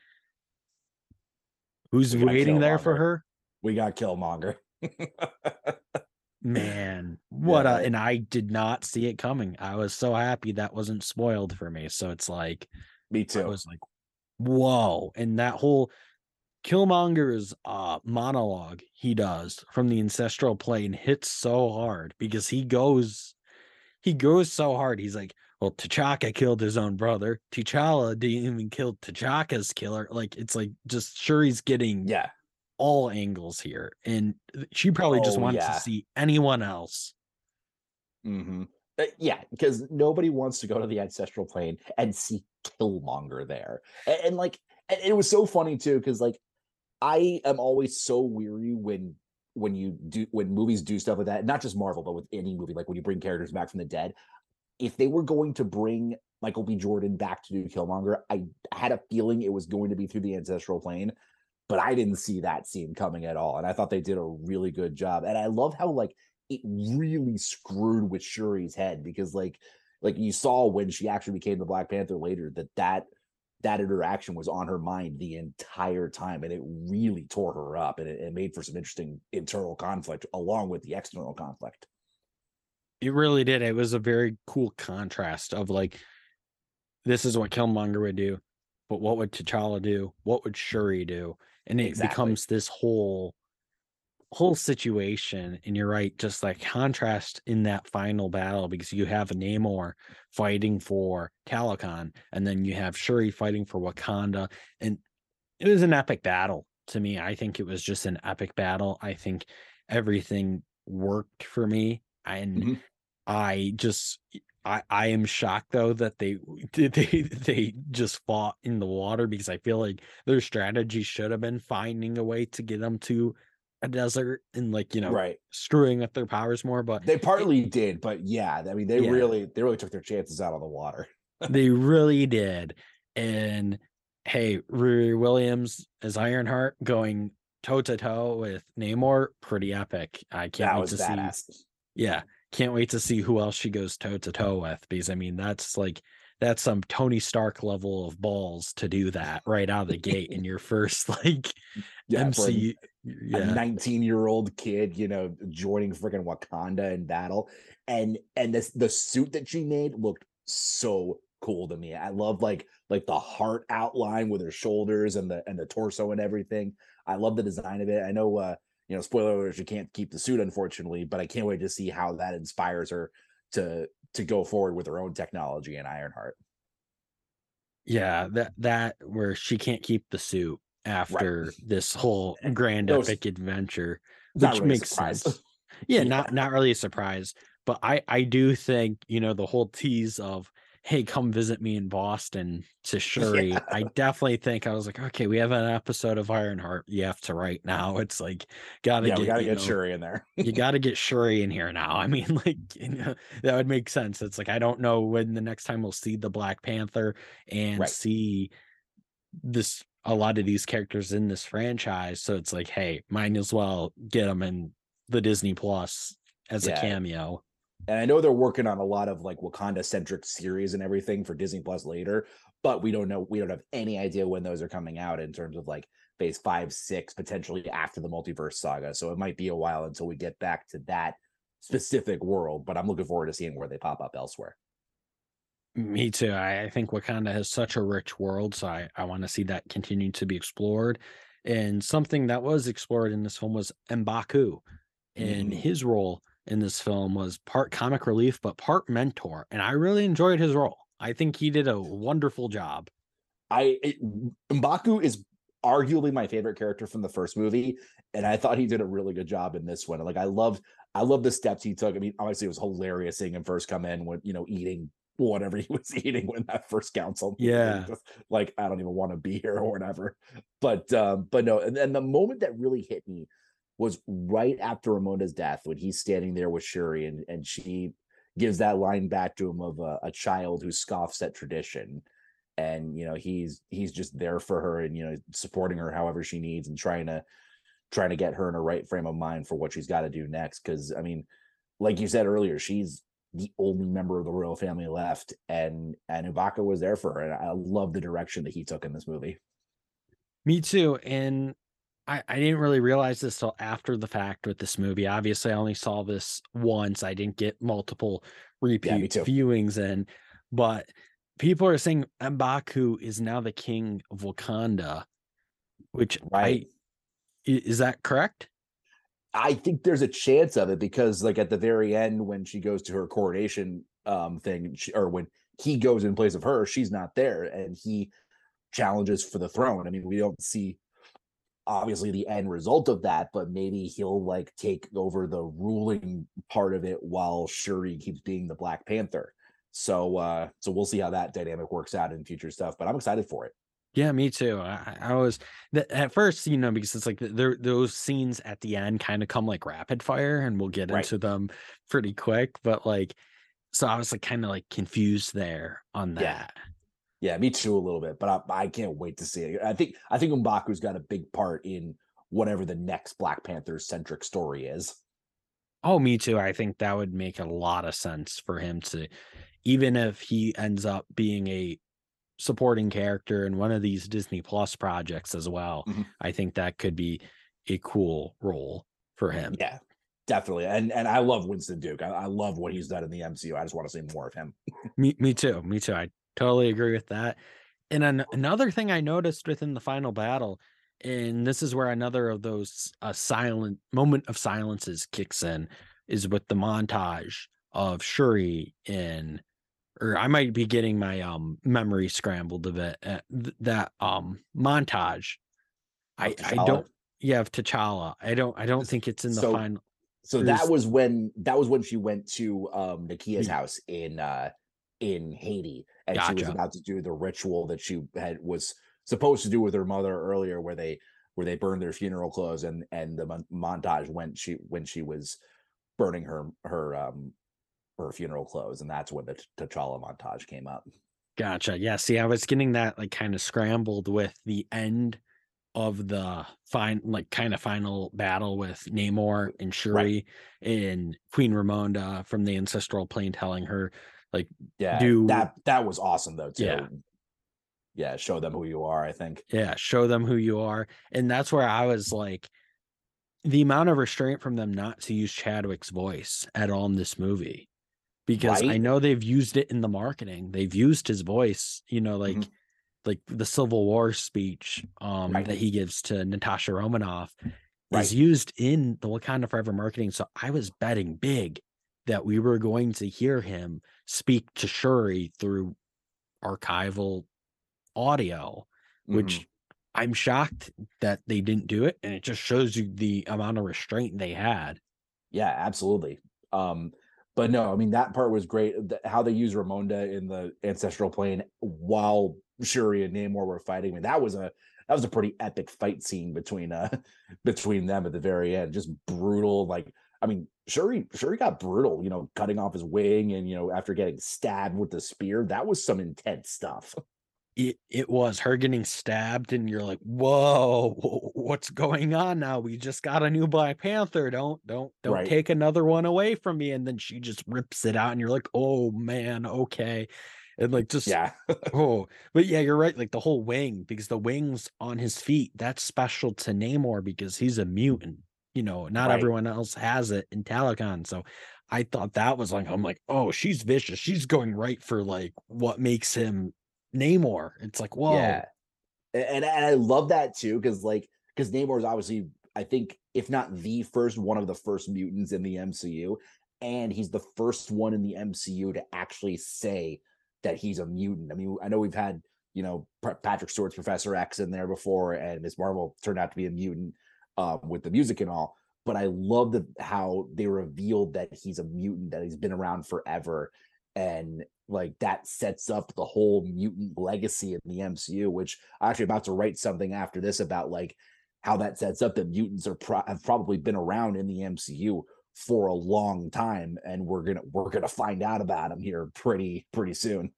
Who's We waiting there for her? We got Killmonger. Man, what Yeah. a and I did not see it coming. I was so happy that wasn't spoiled for me. So it's like Me too. I was like, whoa. And that whole Killmonger's uh monologue he does from the ancestral plane hits so hard because he goes he goes so hard. He's like, well, T'Chaka killed his own brother. T'Challa didn't even kill T'Chaka's killer. Like it's like just sure he's getting yeah. all angles here. And she probably just Oh, wants yeah. to see anyone else. hmm yeah, because nobody wants to go to the ancestral plane and see Killmonger there. And, and like, and it was so funny too, because like, I am always so weary when when you do when movies do stuff like that. Not just Marvel, but with any movie, like when you bring characters back from the dead. If they were going to bring Michael B. Jordan back to do Killmonger, I had a feeling it was going to be through the ancestral plane, but I didn't see that scene coming at all. And I thought they did a really good job. And I love how like it really screwed with Shuri's head because like like you saw when she actually became the Black Panther later that that that interaction was on her mind the entire time and it really tore her up and it, it made for some interesting internal conflict along with the external conflict. It really did. It was a very cool contrast of like this is what killmonger would do but what would t'challa do? What would shuri do? And it Exactly. becomes this whole whole situation and you're right just like contrast in that final battle because you have Namor fighting for Talokan and then you have Shuri fighting for Wakanda and it was an epic battle to me I think it was just an epic battle I think everything worked for me and Mhm. I just I, I am shocked though that they did they they just fought in the water because I feel like their strategy should have been finding a way to get them to a desert and like you know right. screwing up their powers more but they partly did but yeah i mean they Yeah. really they really took their chances out on the water. They really did and hey Riri Williams as Ironheart going toe to toe with Namor pretty epic. I can't that wait to see yeah can't wait to see who else she goes toe to toe with because i mean that's like that's some tony stark level of balls to do that right out of the gate in your first like yeah for a- a 19 year old kid, you know, joining freaking Wakanda in battle. And and this the suit that she made looked so cool to me. I love like like the heart outline with her shoulders and the and the torso and everything. I love the design of it. I know uh, you know, spoiler alert, she can't keep the suit, unfortunately, but I can't wait to see how that inspires her to to go forward with her own technology in Ironheart. yeah that that where she can't keep the suit after this whole grand epic adventure which really makes sense yeah, Yeah. not not really a surprise but i i do think you know the whole tease of hey come visit me in boston to shuri Yeah. i definitely think i was like okay we have an episode of ironheart you have to write now it's like gotta yeah, get gotta get know, Shuri in there. you gotta get shuri in here now i mean like you know, that would make sense it's like i don't know when the next time we'll see the black panther and Right. see this a lot of these characters in this franchise so it's like hey might as well get them in the disney plus as a cameo and I know they're working on a lot of like Wakanda centric series and everything for Disney Plus later, but we don't know. We don't have any idea when those are coming out in terms of like phase five, six, potentially after the multiverse saga. So it might be a while until we get back to that specific world. But I'm looking forward to seeing where they pop up elsewhere. Me too I, I think wakanda has such a rich world so i, I want to see that continue to be explored and something that was explored in this film was mbaku and Mhm. his role in this film was part comic relief but part mentor and i really enjoyed his role i think he did a wonderful job I it, Mbaku is arguably my favorite character from the first movie, and I thought he did a really good job in this one. Like I loved, I love the steps he took. I mean, obviously it was hilarious seeing him first come in with you know eating whatever he was eating when that first council. Yeah. just like I don't even want to be here or whatever. But um, but no, and then the moment that really hit me was right after Ramonda's death when he's standing there with Shuri and and she gives that line back to him of a, a child who scoffs at tradition and you know he's he's just there for her and you know supporting her however she needs and trying to trying to get her in a right frame of mind for what she's got to do next because i mean like you said earlier she's the only member of the royal family left and and Mbaku was there for her and i love the direction that he took in this movie Me too. And I, I didn't really realize this till after the fact with this movie. Obviously, I only saw this once. I didn't get multiple repeat too. viewings in, but people are saying Mbaku is now the king of Wakanda, which right i- is that correct? I think there's a chance of it because, like, at the very end, when she goes to her coronation um thing, she, or when he goes in place of her, she's not there, and he challenges for the throne. I mean, we don't see obviously the end result of that, but maybe he'll like take over the ruling part of it while Shuri keeps being the Black Panther. So, uh, so we'll see how that dynamic works out in future stuff. But I'm excited for it. Yeah, me too. I, I was th- at first, you know, because it's like there those scenes at the end kind of come like rapid fire, and we'll get Right. into them pretty quick. But like, so I was like kind of like confused there on that. Yeah. Yeah, me too a little bit, but I, I can't wait to see it. I think I think Mbaku's got a big part in whatever the next Black Panther centric story is. Oh, me too. I think that would make a lot of sense for him to, even if he ends up being a supporting character in one of these Disney Plus projects as well. Mhm. I think that could be a cool role for him. Yeah, definitely. And and I love Winston Duke. I, I love what he's done in the MCU. I just want to see more of him. Me, me too. Me too. I totally agree with that. And an, another thing I noticed within the final battle, and this is where another of those uh, silent moment of silences kicks in, is with the montage of Shuri in, or I might be getting my um memory scrambled a bit. Uh, th- that um montage, I I don't. Yeah, of T'Challa. I don't. I don't think it's in the So- final. So There's- that was when that was when she went to um Nakia's Mm. house in uh in Haiti and she was about to do the ritual that she had was supposed to do with her mother earlier where they where they burned their funeral clothes and and the mon- montage when she when she was burning her her um her funeral clothes and that's when the T'Challa montage came up. Gotcha. Yeah. See, I was getting that like kind of scrambled with the end of the fine, like kind of final battle with Namor and Shuri and Queen Ramonda from the ancestral plane telling her, like, Yeah, Do- that that was awesome though too. Yeah. Yeah, show them who you are, I think. yeah, show them who you are. And that's where I was like, the amount of restraint from them not to use Chadwick's voice at all in this movie. Because I know they've used it in the marketing. They've used his voice, you know, like Mhm. like the Civil War speech um Right. that he gives to Natasha Romanoff Right. is used in the Wakanda Forever marketing. So I was betting big that we were going to hear him speak to Shuri through archival audio, Mhm. which I'm shocked that they didn't do it. And it just shows you the amount of restraint they had. Yeah, absolutely. Um, but no, I mean that part was great. th- How they use Ramonda in the ancestral plane while Shuri and Namor were fighting. I mean, that was a that was a pretty epic fight scene between uh between them at the very end. Just brutal. Like, I mean, Shuri Shuri got brutal. You know, cutting off his wing and you know after getting stabbed with the spear. That was some intense stuff. It it was her getting stabbed, and you're like, whoa, what's going on now? We just got a new Black Panther. Don't don't don't Right. take another one away from me. And then she just rips it out, and you're like, oh man, okay. And like just Yeah, oh, but yeah, you're right. Like the whole wing, because the wings on his feet, that's special to Namor because he's a mutant. You know, not Right. everyone else has it in Talokan. So I thought that was like, I'm like, oh, she's vicious. She's going right for like what makes him Namor. It's like, whoa. Yeah. And, and I love that too, because like because Namor is obviously, I think, if not the first, one of the first mutants in the MCU. And he's the first one in the MCU to actually say that he's a mutant. I mean, I know we've had, you know, Pa- Patrick Stewart's Professor X in there before, and Miss Marvel turned out to be a mutant um, with the music and all. But I love the how they revealed that he's a mutant, that he's been around forever. And like that sets up the whole mutant legacy in the MCU, which I'm actually about to write something after this about like how that sets up that mutants are pro- have probably been around in the MCU for a long time, and we're gonna we're gonna find out about them here pretty pretty soon.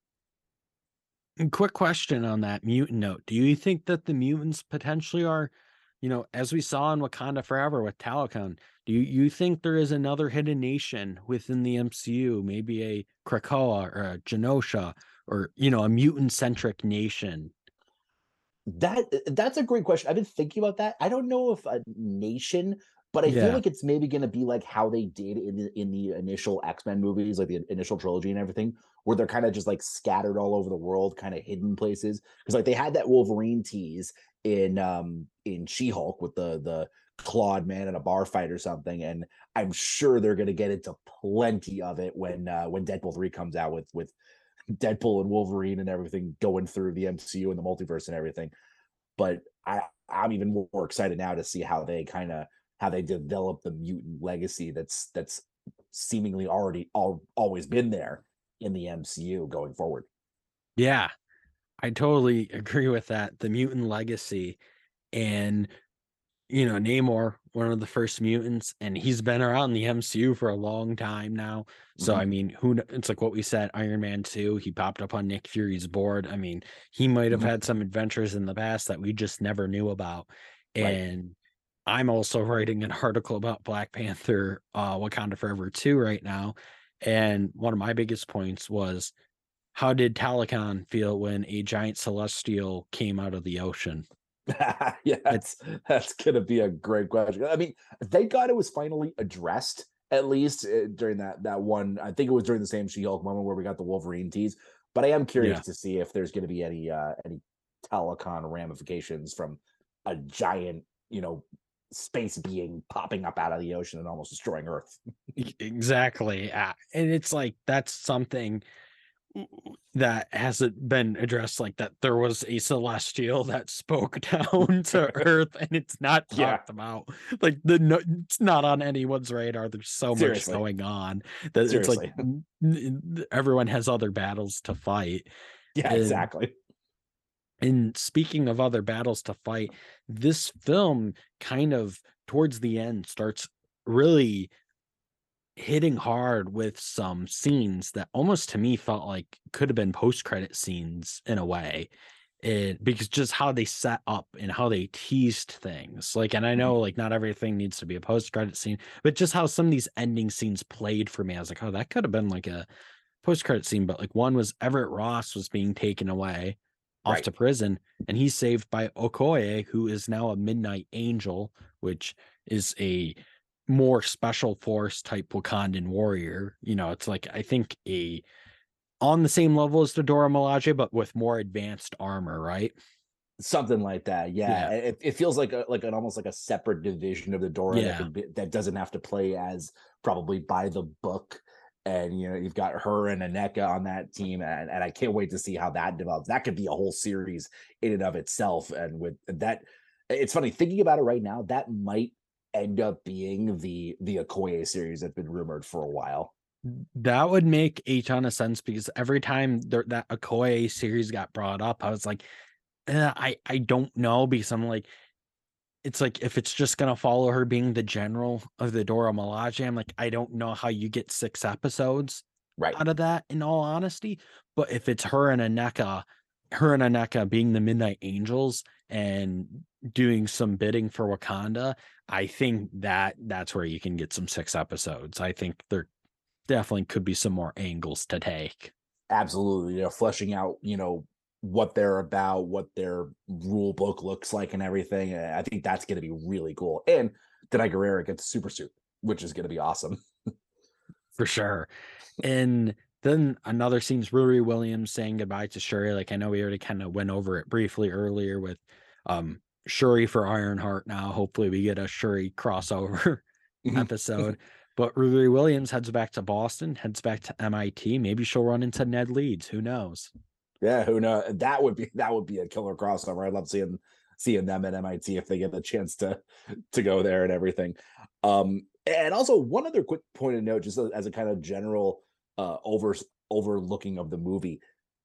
Quick question on that mutant note. Do you think that the mutants potentially are, you know, as we saw in Wakanda Forever with Talokan, do you, you think there is another hidden nation within the MCU, maybe a Krakoa or a Genosha or, you know, a mutant centric nation? That that's a great question. I've been thinking about that. I don't know if a nation, but I Yeah. feel like it's maybe going to be like how they did in the in the initial X Men movies, like the initial trilogy and everything, where they're kind of just like scattered all over the world, kind of hidden places. Because like they had that Wolverine tease in um in She Hulk with the the clawed man in a bar fight or something, and I'm sure they're going to get into plenty of it when uh when Deadpool three comes out with with Deadpool and Wolverine and everything going through the MCU and the multiverse and everything. But I I'm even more excited now to see how they kind of how they develop the mutant legacy that's that's seemingly already all, always been there in the MCU going forward. Yeah, I totally agree with that. The mutant legacy and you know, Namor, one of the first mutants, and he's been around the MCU for a long time now. So I Mhm. mean, who it's like what we said, Iron Man 2, he popped up on Nick Fury's board. I mean, he might have Mhm. had some adventures in the past that we just never knew about. Right. I'm also writing an article about Black Panther, uh, Wakanda Forever 2 right now. And one of my biggest points was how did Talokan feel when a giant celestial came out of the ocean? yeah, that's that's gonna be a great question. I mean, thank God it was finally addressed at least uh, during that that one. I think it was during the same She-Hulk moment where we got the Wolverine tease. But I am curious yeah. to see if there's going to be any uh any Talokan ramifications from a giant, you know, space being popping up out of the ocean and almost destroying Earth. exactly, and it's like that's something that hasn't been addressed like that there was a celestial that spoke down to earth and it's not talked yeah. about like the no, it's not on anyone's radar there's so Seriously. much going on that Seriously. it's like everyone has other battles to fight yeah and, exactly and speaking of other battles to fight this film kind of towards the end starts really hitting hard with some scenes that almost to me felt like could have been post credit scenes in a way. It, because just how they set up and how they teased things like and i know mm-hmm. like not everything needs to be a post credit scene but just how some of these ending scenes played for me i was like oh that could have been like a post credit scene but like one was everett ross was being taken away off right. to prison and he's saved by okoye who is now a midnight angel which is a more special force type Wakandan warrior. You know, it's like I think a on the same level as the Dora Milaje, but with more advanced armor, right? Something like that. Yeah, yeah. It, it, feels like a, like an almost like a separate division of the Dora yeah. that, be, that doesn't have to play as probably by the book. And you know, you've got her and Aneka on that team, and, and I can't wait to see how that develops. That could be a whole series in and of itself. And with that, it's funny thinking about it right now. That might end up being the the Okoye series that's been rumored for a while. That would make a ton of sense because every time there, that Okoye series got brought up, I was like, eh, I I don't know because I'm like, it's like if it's just gonna follow her being the general of the Dora Milaje, I'm like, I don't know how you get six episodes right out of that. In all honesty, but if it's her and Aneka, her and Aneka being the Midnight Angels and doing some bidding for Wakanda, I think that that's where you can get some six episodes. I think there definitely could be some more angles to take. Absolutely. You know, fleshing out, you know, what they're about, what their rule book looks like and everything. I think that's going to be really cool. And Danai Gurira gets super suit, which is going to be awesome. For sure. And then another scene's Riri Williams saying goodbye to Shuri. Like I know we already kind of went over it briefly earlier with um Shuri for Ironheart now. Hopefully, we get a Shuri crossover mm-hmm. episode. But Riri Williams heads back to Boston, heads back to MIT. Maybe she'll run into Ned Leeds. Who knows? Yeah, who knows? That would be that would be a killer crossover. I love seeing seeing them at MIT if they get the chance to to go there and everything. Um, and also one other quick point of note, just as a kind of general uh over overlooking of the movie,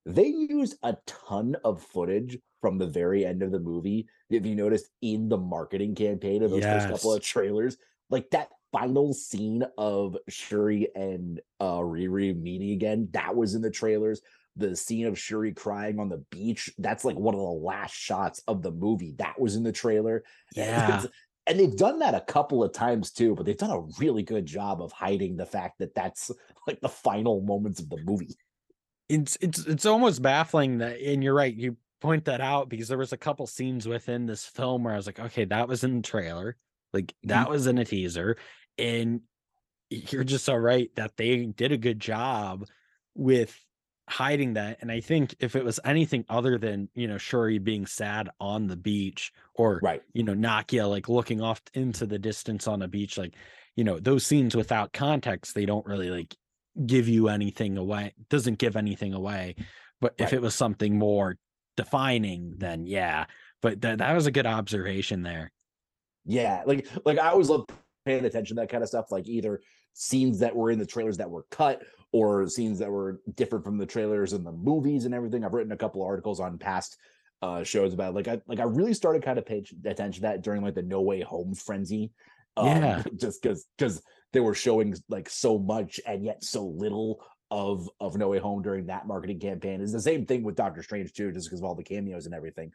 they use a ton of footage from the very end of the movie. If you noticed in the marketing campaign of those yes. first couple of trailers, like that final scene of Shuri and uh Riri meeting again, that was in the trailers. The scene of Shuri crying on the beach, that's like one of the last shots of the movie. That was in the trailer. Yeah. and they've done that a couple of times too, but they've done a really good job of hiding the fact that that's like the final moments of the movie. It's it's it's almost baffling that, and you're right. You point that out because there was a couple scenes within this film where I was like, okay, that was in the trailer, like that mm-hmm. was in a teaser, and you're just all right that they did a good job with hiding that. And I think if it was anything other than you know Shuri being sad on the beach or right, you know Nakia like looking off into the distance on the beach, like you know those scenes without context, they don't really like give you anything away. Doesn't give anything away. But right. if it was something more defining, then yeah. But th- that was a good observation there. Yeah, like like I always love paying attention to that kind of stuff. Like either scenes that were in the trailers that were cut, or scenes that were different from the trailers and the movies and everything. I've written a couple articles on past uh shows about it. like I like I really started kind of paying attention to that during like the No Way Home frenzy. Um, yeah, just because because they were showing like so much and yet so little of of No Way Home during that marketing campaign. Is the same thing with Doctor Strange too, just because of all the cameos and everything.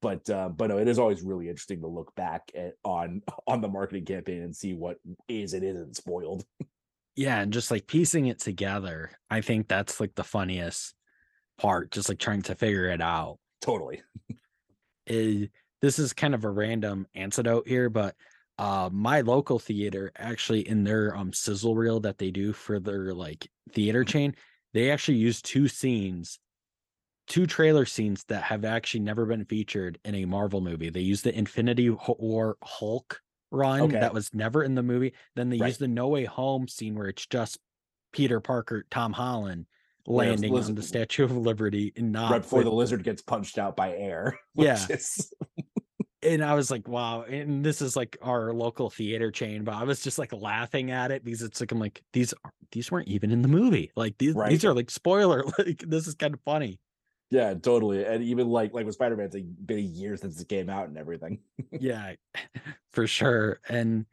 but uh, but no, it is always really interesting to look back at on on the marketing campaign and see what is and isn't spoiled. Yeah, and just like piecing it together, I think that's like the funniest part, just like trying to figure it out. Totally. Is eh, this is kind of a random antidote here, but uh my local theater actually in their um sizzle reel that they do for their like theater chain, they actually use two scenes, two trailer scenes that have actually never been featured in a Marvel movie. They use the Infinity War Hulk run Okay. that was never in the movie. Then they Right. use the No Way Home scene where it's just Peter Parker, Tom Holland landing on the Statue of Liberty and not right before with- the lizard gets punched out by air. which Yeah. is- and I was like, wow. And this is like our local theater chain, but I was just like laughing at it because it's like I'm like, these are these weren't even in the movie. Like these Right. these are like spoiler. Like this is kind of funny. Yeah, totally. And even like like with Spider Man, it's like been a year since it came out and everything. yeah, for sure. And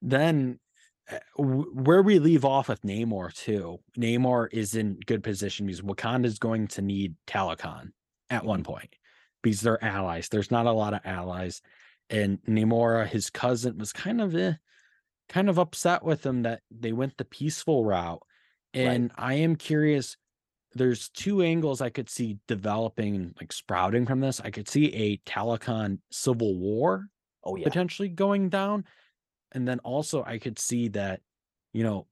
then uh, where we leave off with Namor too, Namor is in good position because Wakanda is going to need Talokan at one point because they're allies. There's not a lot of allies, and Namora, his cousin, was kind of eh, kind of upset with him that they went the peaceful route. Right. And I am curious. There's two angles I could see developing, like sprouting from this. I could see a Talokan civil war Oh yeah. potentially going down. And then also I could see that, you know,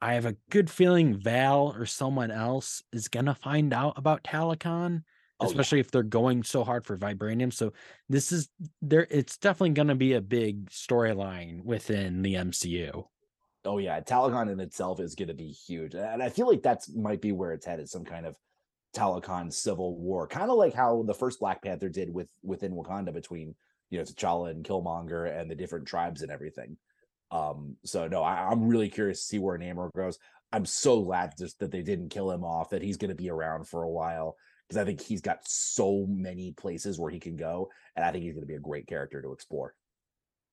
I have a good feeling Val or someone else is gonna find out about Talokan, Oh, yeah. especially if they're going so hard for vibranium. So this is there it's definitely gonna be a big storyline within the MCU. Oh yeah, Talokan in itself is going to be huge, and I feel like that's might be where it's headed. Some kind of Talokan civil war, kind of like how the first Black Panther did with within Wakanda between you know T'Challa and Killmonger and the different tribes and everything. Um, so no, I, I'm really curious to see where Namor goes. I'm so glad just that they didn't kill him off, that he's going to be around for a while because I think he's got so many places where he can go, and I think he's going to be a great character to explore.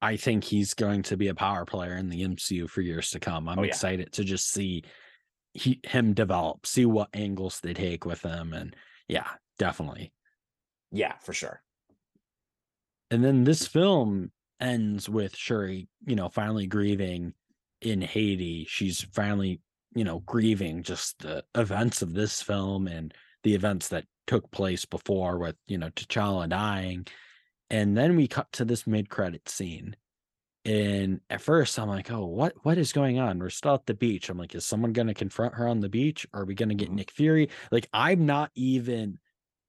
I think he's going to be a power player in the MCU for years to come. I'm Oh, yeah. excited to just see he him develop, see what angles they take with him. And yeah, definitely. Yeah, for sure. And then this film ends with Shuri, you know, finally grieving in Haiti. She's finally, you know, grieving just the events of this film and the events that took place before with, you know, T'Challa dying. And then we cut to this mid-credit scene. And at first I'm like, oh, what what is going on? We're still at the beach. I'm like, is someone gonna confront her on the beach? Are we gonna get Mhm. Nick Fury? Like, I'm not even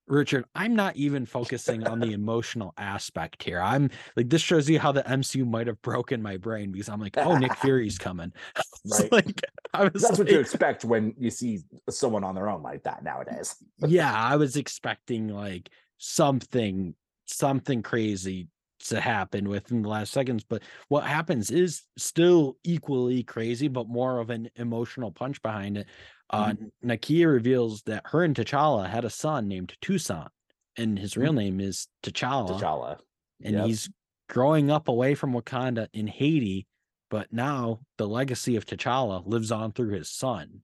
Richard, I'm not even focusing on the emotional aspect here. I'm like, this shows you how the MCU might have broken my brain because I'm like, oh, Nick Fury's coming. Right. like, I was That's what you expect when you see someone on their own like that nowadays. yeah, I was expecting like something, something crazy to happen within the last seconds. But what happens is still equally crazy, but more of an emotional punch behind it. Uh, Nakia reveals that her and T'Challa had a son named Toussaint, and his real name is T'Challa. T'Challa. and Yep. he's growing up away from Wakanda in Haiti. But now the legacy of T'Challa lives on through his son.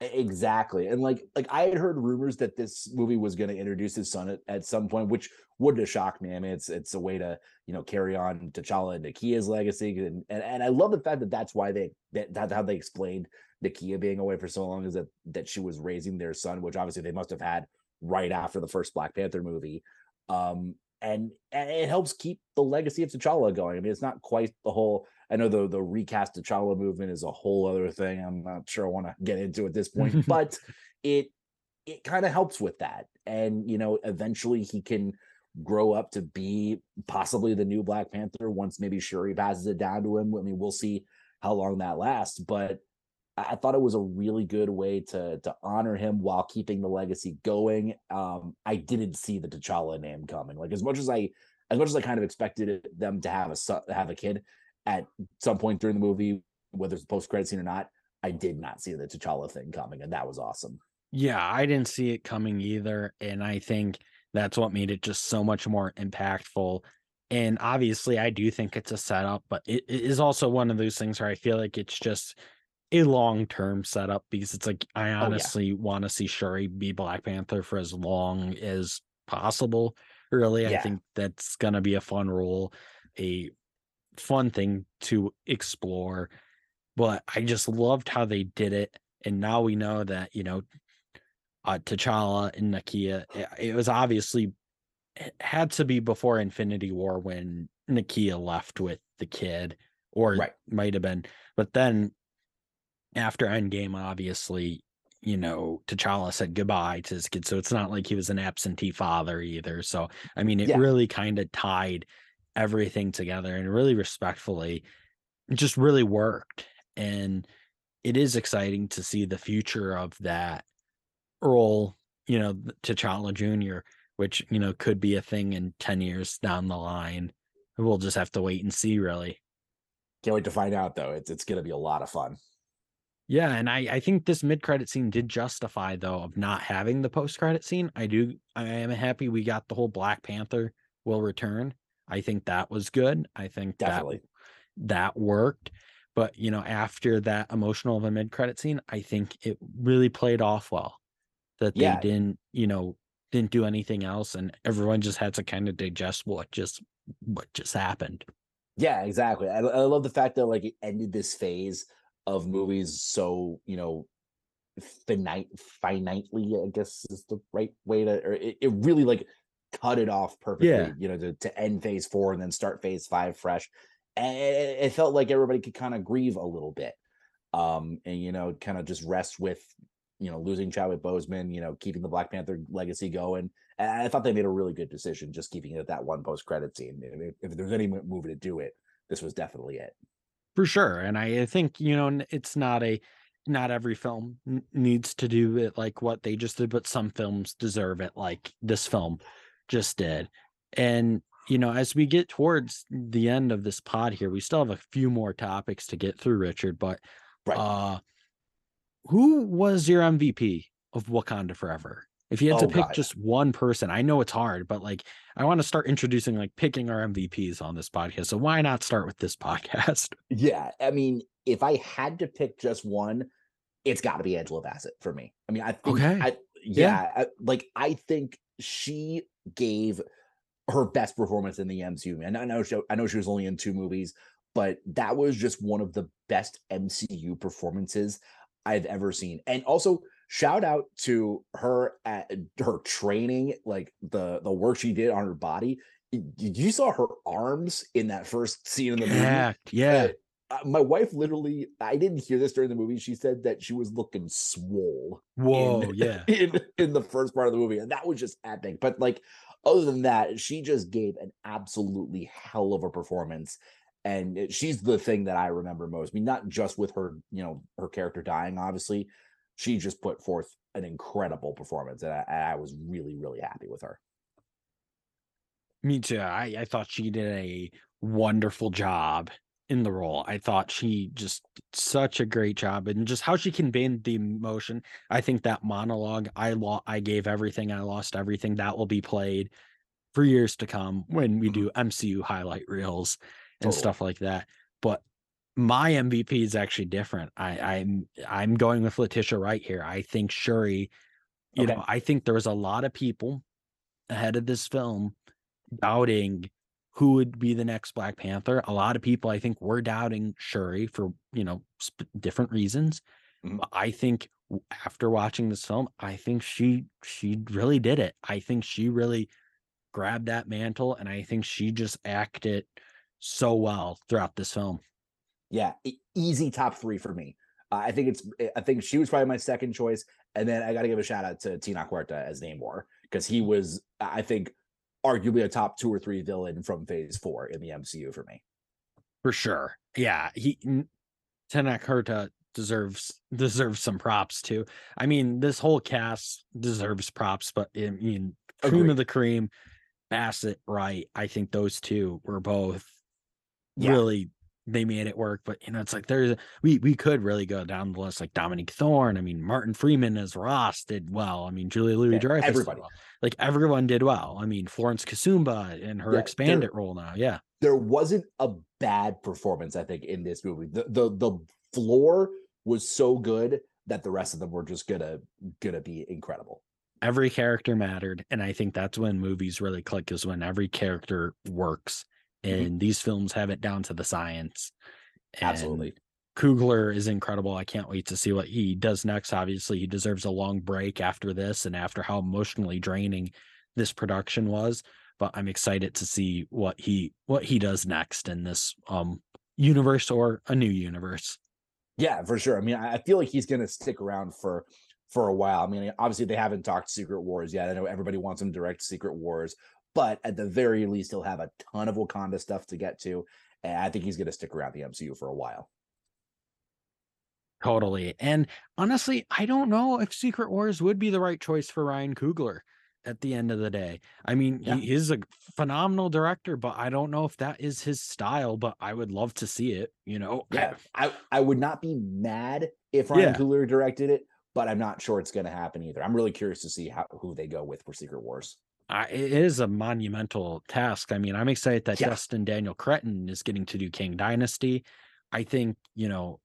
Exactly. And like like I had heard rumors that this movie was going to introduce his son at, at some point, which wouldn't have shocked me. I mean, it's it's a way to you know carry on T'Challa and Nakia's legacy, and and, and I love the fact that that's why they that that's how they explained Nakia being away for so long is that that she was raising their son, which obviously they must have had right after the first Black Panther movie. Um, and, and it helps keep the legacy of T'Challa going. I mean, it's not quite the whole. I know the the recast T'Challa movement is a whole other thing. I'm not sure I want to get into at this point, but it it kind of helps with that. And you know, eventually he can grow up to be possibly the new Black Panther once maybe Shuri passes it down to him. I mean, we'll see how long that lasts, but I I thought it was a really good way to to honor him while keeping the legacy going. Um, I didn't see the T'Challa name coming. Like as much as I as much as I kind of expected them to have a son, have a kid at some point during the movie, whether it's a post credit scene or not, I did not see the T'Challa thing coming, and that was awesome. Yeah, I didn't see it coming either. And I think that's what made it just so much more impactful. And obviously, I do think it's a setup, but it, it is also one of those things where I feel like it's just a long term setup because it's like, I oh, honestly want to see Shuri be Black Panther for as long as possible. Really, I think that's gonna be a fun role, a fun thing to explore. But I just loved how they did it, and now we know that you know, uh, T'Challa and Nakia. It, it was obviously it had to be before Infinity War when Nakia left with the kid, or Right. might have been. But then after Endgame, obviously, you know, T'Challa said goodbye to his kid. So it's not like he was an absentee father either. So I mean, it Yeah. really kind of tied everything together and really respectfully, just really worked. And it is exciting to see the future of that role, you know, th- T'Challa Jr., which, you know, could be a thing in 10 years down the line. We'll just have to wait and see, really. Can't wait to find out though. It's it's gonna be a lot of fun. Yeah, and I I think this mid credit scene did justify though of not having the post credit scene. I do I am happy we got the whole Black Panther will return. I think that was good. I think Definitely. that that worked. But you know, after that emotional of a mid credit scene, I think it really played off well. That they Yeah. didn't, you know, didn't do anything else and everyone just had to kind of digest what just what just happened. Yeah, exactly. I, I love the fact that like it ended this phase of movies so you know finite finitely, I guess is the right way to or it, it really like cut it off perfectly, Yeah. you know, to, to end phase four and then start phase five fresh. And it, it felt like everybody could kind of grieve a little bit. Um, and you know, kind of just rest with you know, losing Chadwick Boseman, you know, keeping the Black Panther legacy going. And I thought they made a really good decision just keeping it at that one post credit scene. If, if there's any movie to do it, this was definitely it. For sure. And I I think, you know, it's not a not every film needs to do it like what they just did, but some films deserve it like this film just did. And you know, as we get towards the end of this pod here, we still have a few more topics to get through, Richard, but Right. uh who was your MVP of Wakanda Forever? If you had to Oh, pick God. just one person, I know it's hard, but like I want to start introducing like picking our MVPs on this podcast. So why not start with this podcast? Yeah, I mean, if I had to pick just one, it's got to be Angela Bassett for me. I mean, I think, Okay. I, yeah, I, like I think she gave her best performance in the MCU. And I know she, I know she was only in two movies, but that was just one of the best MCU performances I've ever seen. And also, shout out to her at her training, like the the work she did on her body. You saw her arms in that first scene in the movie Yeah, yeah. Uh, my wife literally i didn't hear this during the movie. She said that she was looking swole Whoa, in, yeah. in in the first part of the movie and that was just epic. But like other than that she just gave an absolutely hell of a performance and it- she's the thing that i remember most. I mean not just with her you know her character dying obviously. She just put forth an incredible performance and i, I was really really happy with her. Me too. I, I thought she did a wonderful job in the role. I thought she just did such a great job and just how she conveyed the emotion. I think that monologue, I lo- I gave everything, I lost everything, that will be played for years to come when we Mhm. do MCU highlight reels and Totally. stuff like that. But my MVP is actually different. I, I'm I'm going with Letitia Wright here. I think Shuri, you Okay. know, I think there was a lot of people ahead of this film doubting who would be the next Black Panther. A lot of people, I think, were doubting Shuri for you know sp- different reasons. Mhm. I think after watching this film, I think she she really did it. I think she really grabbed that mantle, and I think she just acted so well throughout this film. Yeah, easy top three for me. Uh, I think it's. I think she was probably my second choice, and then I got to give a shout out to Tenoch Huerta as Namor because he was, I think, arguably a top two or three villain from Phase Four in the MCU for me. For sure. Yeah, he Tenoch deserves deserves some props too. I mean, this whole cast deserves props, but I mean, cream Agreed. of the cream, Bassett, right? I think those two were both Yeah. really they made it work. But you know, it's like there's we we could really go down the list like Dominique Thorne. I mean, Martin Freeman as Ross did well. I mean, Julia Louis Dreyfus, everybody. like everyone did well. I mean, Florence Kasumba in her Yeah, expanded role now. Yeah. There wasn't a bad performance, I think, in this movie. The the the floor was so good that the rest of them were just gonna gonna be incredible. every character mattered and i think that's when movies really click is when every character works Mhm. and these films have it down to the science And Absolutely. Coogler is incredible. I can't wait to see what he does next. Obviously, he deserves a long break after this and after how emotionally draining this production was. But I'm excited to see what he what he does next in this um universe or a new universe. Yeah, for sure. I mean, I feel like he's going to stick around for for a while. I mean, obviously they haven't talked Secret Wars yet. I know everybody wants him to direct Secret Wars, but at the very least, he'll have a ton of Wakanda stuff to get to, and I think he's going to stick around the MCU for a while. Totally. And honestly, I don't know if Secret Wars would be the right choice for Ryan Coogler at the end of the day. I mean, Yeah. he is a phenomenal director, but I don't know if that is his style, but I would love to see it, you know. I- Yeah, I I would not be mad if Ryan Yeah. Coogler directed it, but I'm not sure it's going to happen either. I'm really curious to see how who they go with for Secret Wars. I, it is a monumental task. I mean, I'm excited that Yeah. Destin Daniel Cretton is getting to do Kang Dynasty. I think, you know,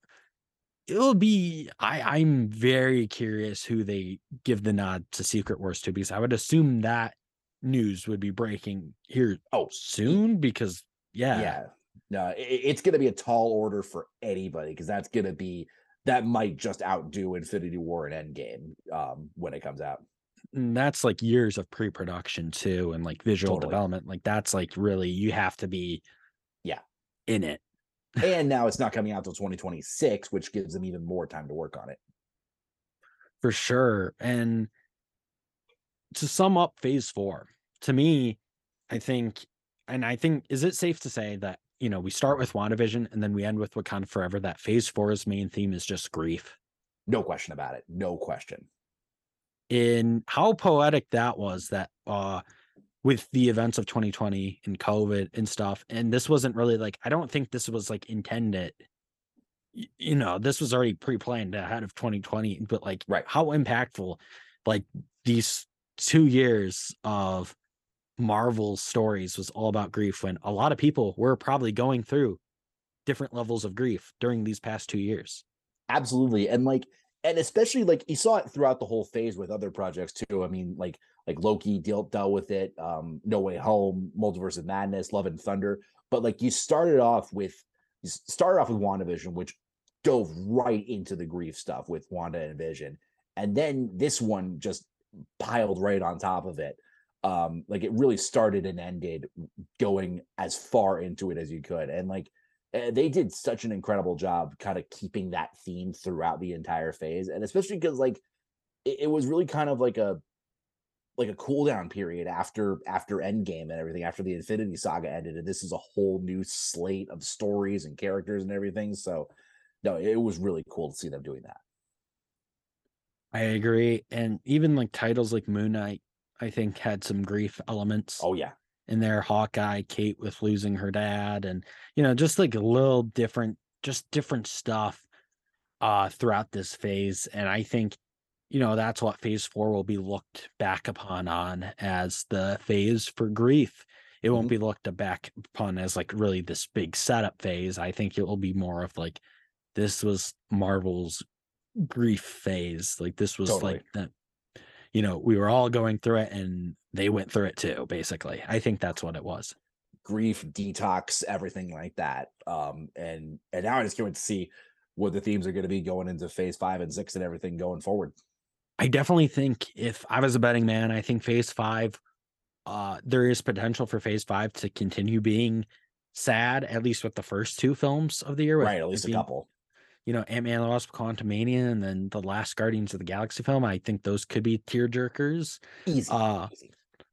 it'll be I, I'm very curious who they give the nod to Secret Wars to because I would assume that news would be breaking here Oh, soon because yeah, yeah no i- i- it's going to be a tall order for anybody because that's going to be that might just outdo infinity war and endgame um when it comes out and that's like years of pre-production too and like visual Totally. development. Like that's like really you have to be Yeah. in it. and now it's not coming out till 2026 which gives them even more time to work on it for sure. And to sum up phase four, to me, I think, and I think, is it safe to say that, you know, we start with WandaVision and then we end with Wakanda Forever, that phase four's main theme is just grief. no question about it no question In how poetic that was that, uh, with the events of 2020 and COVID and stuff. And this wasn't really like, I don't think this was like intended. You know, this was already pre planned ahead of 2020, but like, Right. how impactful, like, these two years of Marvel stories was all about grief when a lot of people were probably going through different levels of grief during these past two years. absolutely and like and especially like you saw it throughout the whole phase with other projects too. I mean like like loki dealt dealt with it um no way home multiverse of madness love and thunder. But like you started off with you started off with wandavision which dove right into the grief stuff with wanda and vision. And then this one just piled right on top of it. Um like it really started and ended going as far into it as you could. And like Eh, they did such an incredible job kind of keeping that theme throughout the entire phase and especially because like it, it was really kind of like a like a cool down period after after endgame and everything after the infinity saga ended and this is a whole new slate of stories and characters and everything so no it was really cool to see them doing that I agree. And even like titles like Moon Knight, I think had some grief elements. oh yeah in there hawkeye kate with losing her dad and you know just like a little different just different stuff uh throughout this phase and i think you know that's what phase four will be looked back upon on as the phase for grief it won't Mhm. be looked back upon as like really this big setup phase i think it will be more of like this was marvel's grief phase like this was Totally. like the you know we were all going through it and they went through it too basically. I think that's what it was. Grief detox everything like that um and and now i just can't wait to see what the themes are going to be going into phase five and six and everything going forward. I definitely think if i was a betting man i think phase five uh there is potential for phase five to continue being sad at least with the first two films of the year right at least a couple you know ant-man and the wasp quantumania and then the last guardians of the galaxy film i think those could be tear jerkers easy uh easy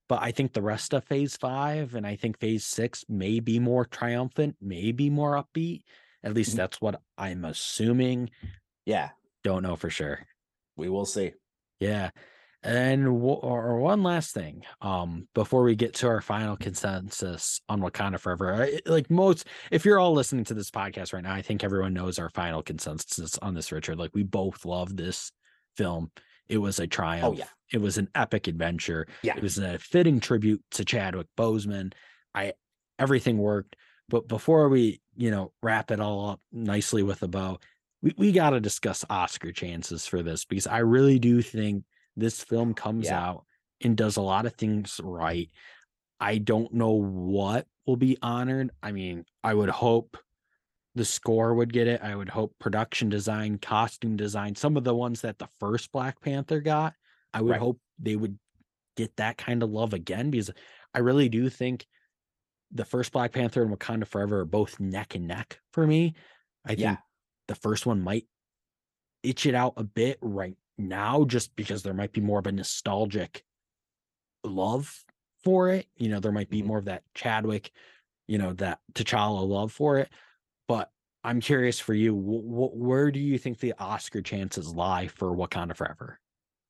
but I think the rest of phase five and I think phase six may be more triumphant, may be more upbeat. At least Mhm. that's what I'm assuming. yeah Don't know for sure. we will see Yeah. And w- or one last thing, um, before we get to our final consensus on Wakanda Forever, I- like most, if you're all listening to this podcast right now, I think everyone knows our final consensus on this, Richard. Like we both love this film. It was a triumph. yeah. It was an epic adventure. Yeah. It was a fitting tribute to Chadwick Boseman. I everything worked. But before we, you know, wrap it all up nicely with a bow, we, we got to discuss Oscar chances for this because I really do think this film comes Yeah. out and does a lot of things right. I don't know what will be honored. I mean, I would hope the score would get it. I would hope production design, costume design, some of the ones that the first Black Panther got, I would Right. hope they would get that kind of love again because I really do think the first Black Panther and Wakanda Forever are both neck and neck for me. I think Yeah. the first one might itch it out a bit right now just because there might be more of a nostalgic love for it. You know, there might be Mhm. more of that Chadwick, you know, that T'Challa love for it. But I'm curious for you, wh- wh- where do you think the Oscar chances lie for Wakanda Forever?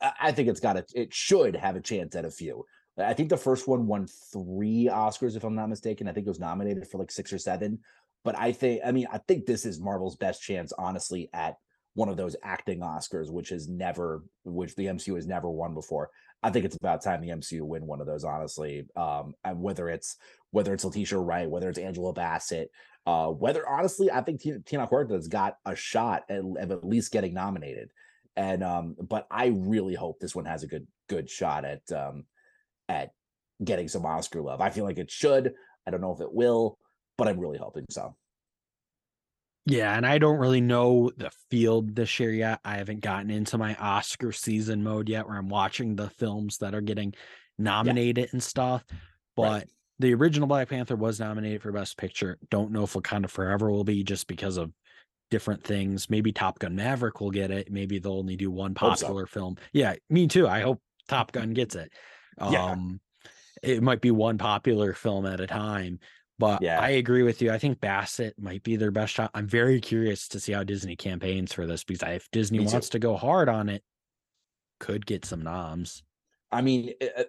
I I think it's got a it should have a chance at a few. I think the first one won three Oscars, if I'm not mistaken. I think it was nominated for like six or seven. But I think, I mean, I think this is Marvel's best chance, honestly, at one of those acting Oscars, which has never, which the MCU has never won before. I think it's about time the MCU win one of those, honestly. Um, and whether it's whether it's Letitia Wright, whether it's Angela Bassett, uh, whether honestly, I think Tenoch, Tenoch Huerta's got a shot at, of at least getting nominated. And um, but I really hope this one has a good good shot at um at getting some Oscar love. I feel like it should. I don't know if it will, but I'm really hoping so. Yeah, and I don't really know the field this year yet. I haven't gotten into my Oscar season mode yet where I'm watching the films that are getting nominated and stuff. But Right. the original Black Panther was nominated for Best Picture. Don't know if Wakanda Forever will be just because of different things. Maybe Top Gun Maverick will get it. Maybe they'll only do one Hope so. popular film. Yeah, me too. I hope Top Gun gets it. Yeah. Um it might be one popular film at a time. But Yeah. I agree with you. I think Bassett might be their best shot. I'm very curious to see how Disney campaigns for this because if Disney Me too. wants to go hard on it, could get some noms. I mean, uh,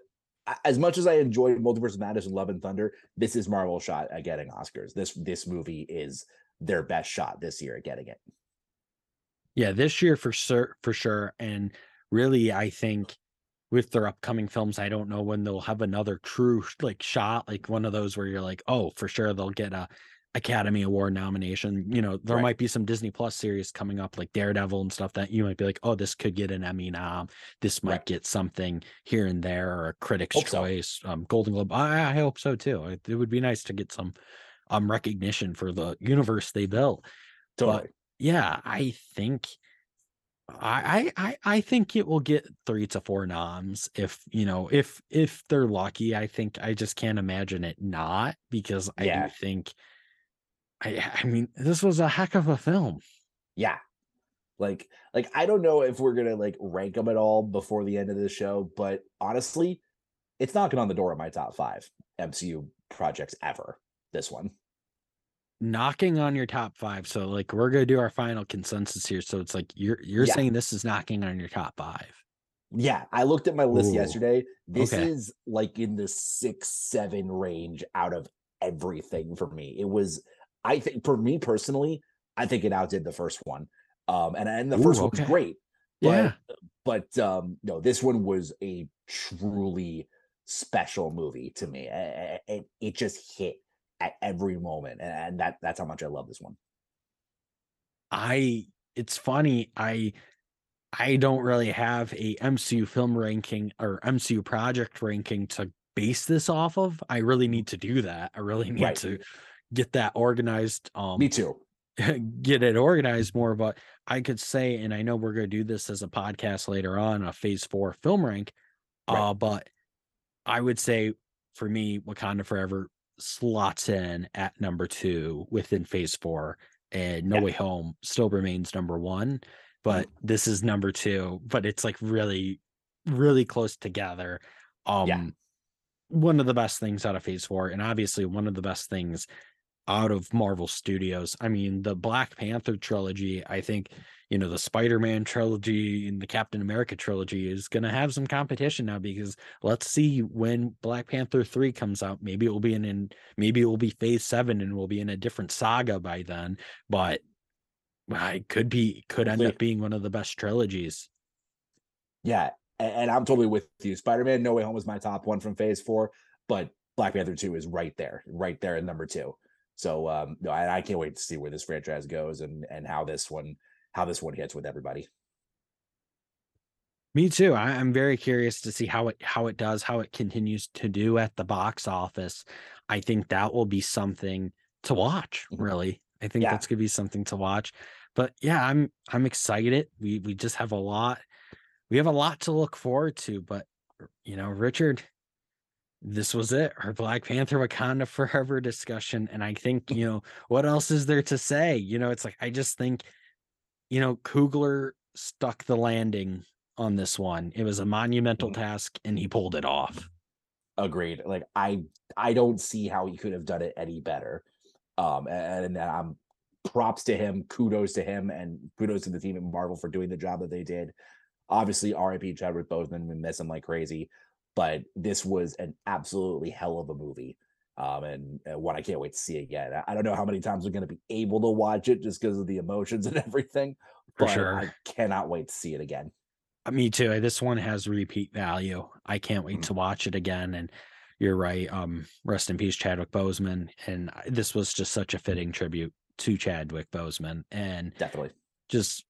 uh, as much as I enjoyed Multiverse of Madness and Love and Thunder, this is Marvel's shot at getting Oscars. This this movie is their best shot this year at getting it. Yeah, this year for sure, for sure. And really, I think with their upcoming films, I don't know when they'll have another true like shot, like one of those where you're like, oh, for sure they'll get a Academy Award nomination. You know, there Right. might be some Disney Plus series coming up, like Daredevil and stuff that you might be like, oh, this could get an Emmy nom. This might Right. get something here and there, or a Critics' Hope so. Choice, um, Golden Globe. I, I hope so too. It, it would be nice to get some um recognition for the universe they built Totally. yeah, I think I, I I think it will get three to four noms if you know if if they're lucky. I think I just can't imagine it not because I Yeah. do think I I mean this was a heck of a film. yeah. Like like I don't know if we're gonna like rank them at all before the end of the show, but honestly, it's knocking on the door of my top five MCU projects ever. This one. Knocking on your top five. So like we're gonna do our final consensus here. So it's like you're you're Yeah. saying this is knocking on your top five. Yeah, I looked at my list Ooh, yesterday. This okay. is like in the six, seven range out of everything for me. It was, I think, for me personally, I think it outdid the first one. Um, and and the Ooh, first one was great, but Yeah. but um, no, this one was a truly special movie to me. A- It it just hit at every moment, and that that's how much I love this one. I it's funny I I don't really have a MCU film ranking or MCU project ranking to base this off of. I really need to do that. I really need Right. to get that organized um Me too. get it organized more but I could say and I know we're going to do this as a podcast later on a phase 4 film rank Right. uh but I would say for me Wakanda Forever slots in at number 2 within phase 4 and No Yeah. Way Home still remains number 1 but this is number 2 but it's like really really close together. Um one of the best things out of phase 4 and obviously one of the best things out of Marvel Studios. I mean, the Black Panther trilogy, I think, you know, the Spider-Man trilogy and the Captain America trilogy is going to have some competition now because let's see when Black Panther 3 comes out. Maybe it will be in, in maybe it will be phase 7 and we'll be in a different saga by then, but I could be could end up being one of the best trilogies. Yeah, and, I'm totally with you. Spider-Man: No Way Home was my top one from Phase Four, but Black Panther Two is right there, right there in number two. So um, no, I, I can't wait to see where this franchise goes and and how this one how this one hits with everybody. Me too. I, am very curious to see how it how it does, how it continues to do at the box office. I think that will be something to watch, mm-hmm. really. I think yeah. that's gonna be something to watch. But yeah, I'm I'm excited. We we just have a lot, we have a lot to look forward to. But you know, Richard, this was it. Our Black Panther Wakanda Forever discussion. And I think, you know, what else is there to say? You know, it's like I just think, you know, Coogler stuck the landing on this one. It was a monumental mm-hmm. task and he pulled it off. Agreed. Like I I don't see how he could have done it any better. Um and, and I'm props to him, kudos to him, and kudos to the team at Marvel for doing the job that they did. Obviously, RIP Chadwick Boseman, we miss him like crazy, but this was an absolutely hell of a movie. Um, and, one I can't wait to see again. I, I don't know how many times we're going to be able to watch it just because of the emotions and everything. For sure. I cannot wait to see it again. Uh, me too. This one has repeat value. I can't wait mm-hmm. to watch it again. And you're right. Um, rest in peace, Chadwick Boseman. And this was just such a fitting tribute to Chadwick Boseman. And definitely just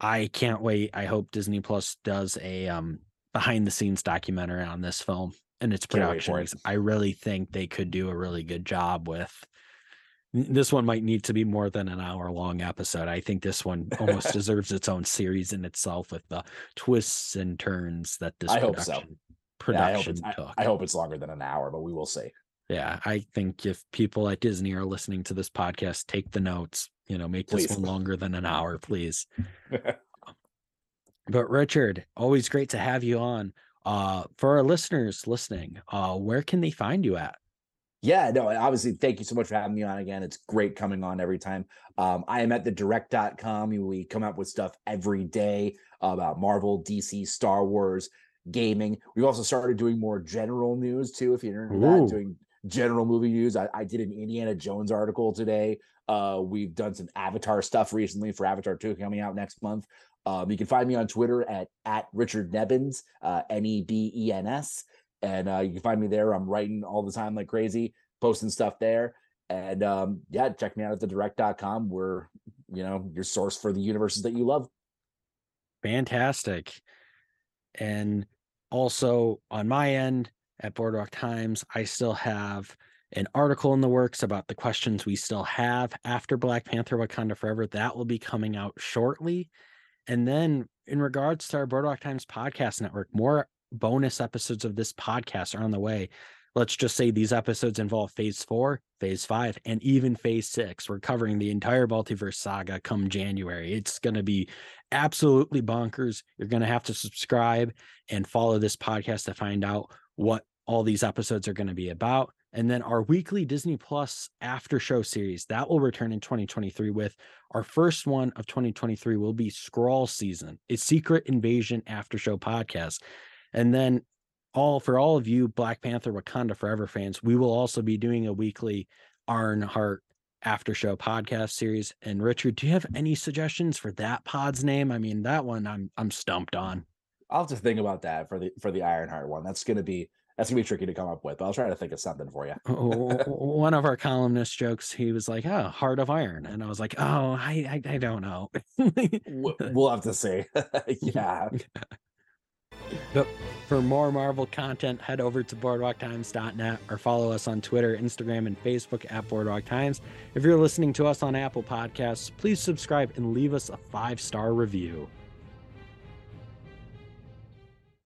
I can't wait. I hope Disney Plus does a um behind the scenes documentary on this film and its production. It. I really think they could do a really good job with this one might need to be more than an hour long episode. I think this one almost deserves its own series in itself with the twists and turns that this I hope so. production yeah, I, hope I, I hope it's longer than an hour, but we will see. Yeah, I think if people at Disney are listening to this podcast, take the notes. You know, make please. this one longer than an hour, please. but Richard, always great to have you on. Uh, for our listeners listening, uh, where can they find you at? Yeah, no, obviously, thank you so much for having me on again. It's great coming on every time. Um, I am at the direct.com. We come up with stuff every day about Marvel, DC, Star Wars, gaming. We've also started doing more general news too. If you're into that, doing general movie news. I, I, did an Indiana Jones article today. Uh, we've done some Avatar stuff recently for Avatar 2 coming out next month. Um, you can find me on Twitter at at Richard Nebens, uh, N E B E N S, and uh, you can find me there. I'm writing all the time like crazy, posting stuff there. And um, yeah, check me out at the direct.com. We're, you know, your source for the universes that you love. Fantastic. And also on my end, at Boardwalk Times. I still have an article in the works about the questions we still have after Black Panther Wakanda Forever. That will be coming out shortly. And then, in regards to our Boardwalk Times podcast network, more bonus episodes of this podcast are on the way. Let's just say these episodes involve phase four, phase five, and even phase six. We're covering the entire multiverse saga come January. It's going to be absolutely bonkers. You're going to have to subscribe and follow this podcast to find out what all these episodes are going to be about. And then our weekly Disney Plus after show series that will return in 2023 with our first one of 2023 will be Skrull season, a secret invasion after show podcast. And then all for all of you Black Panther Wakanda Forever fans, we will also be doing a weekly Ironheart after show podcast series. And Richard, do you have any suggestions for that pod's name? I mean, that one I'm I'm stumped on. I'll have to think about that for the for the Ironheart one. That's gonna be that's gonna be tricky to come up with. But I'll try to think of something for you. one of our columnist jokes, he was like, "Oh, Heart of Iron," and I was like, "Oh, I I, I don't know." we'll have to see. yeah. But for more Marvel content, head over to boardwalktimes.net or follow us on Twitter, Instagram, and Facebook at Boardwalk Times. If you're listening to us on Apple Podcasts, please subscribe and leave us a five star review.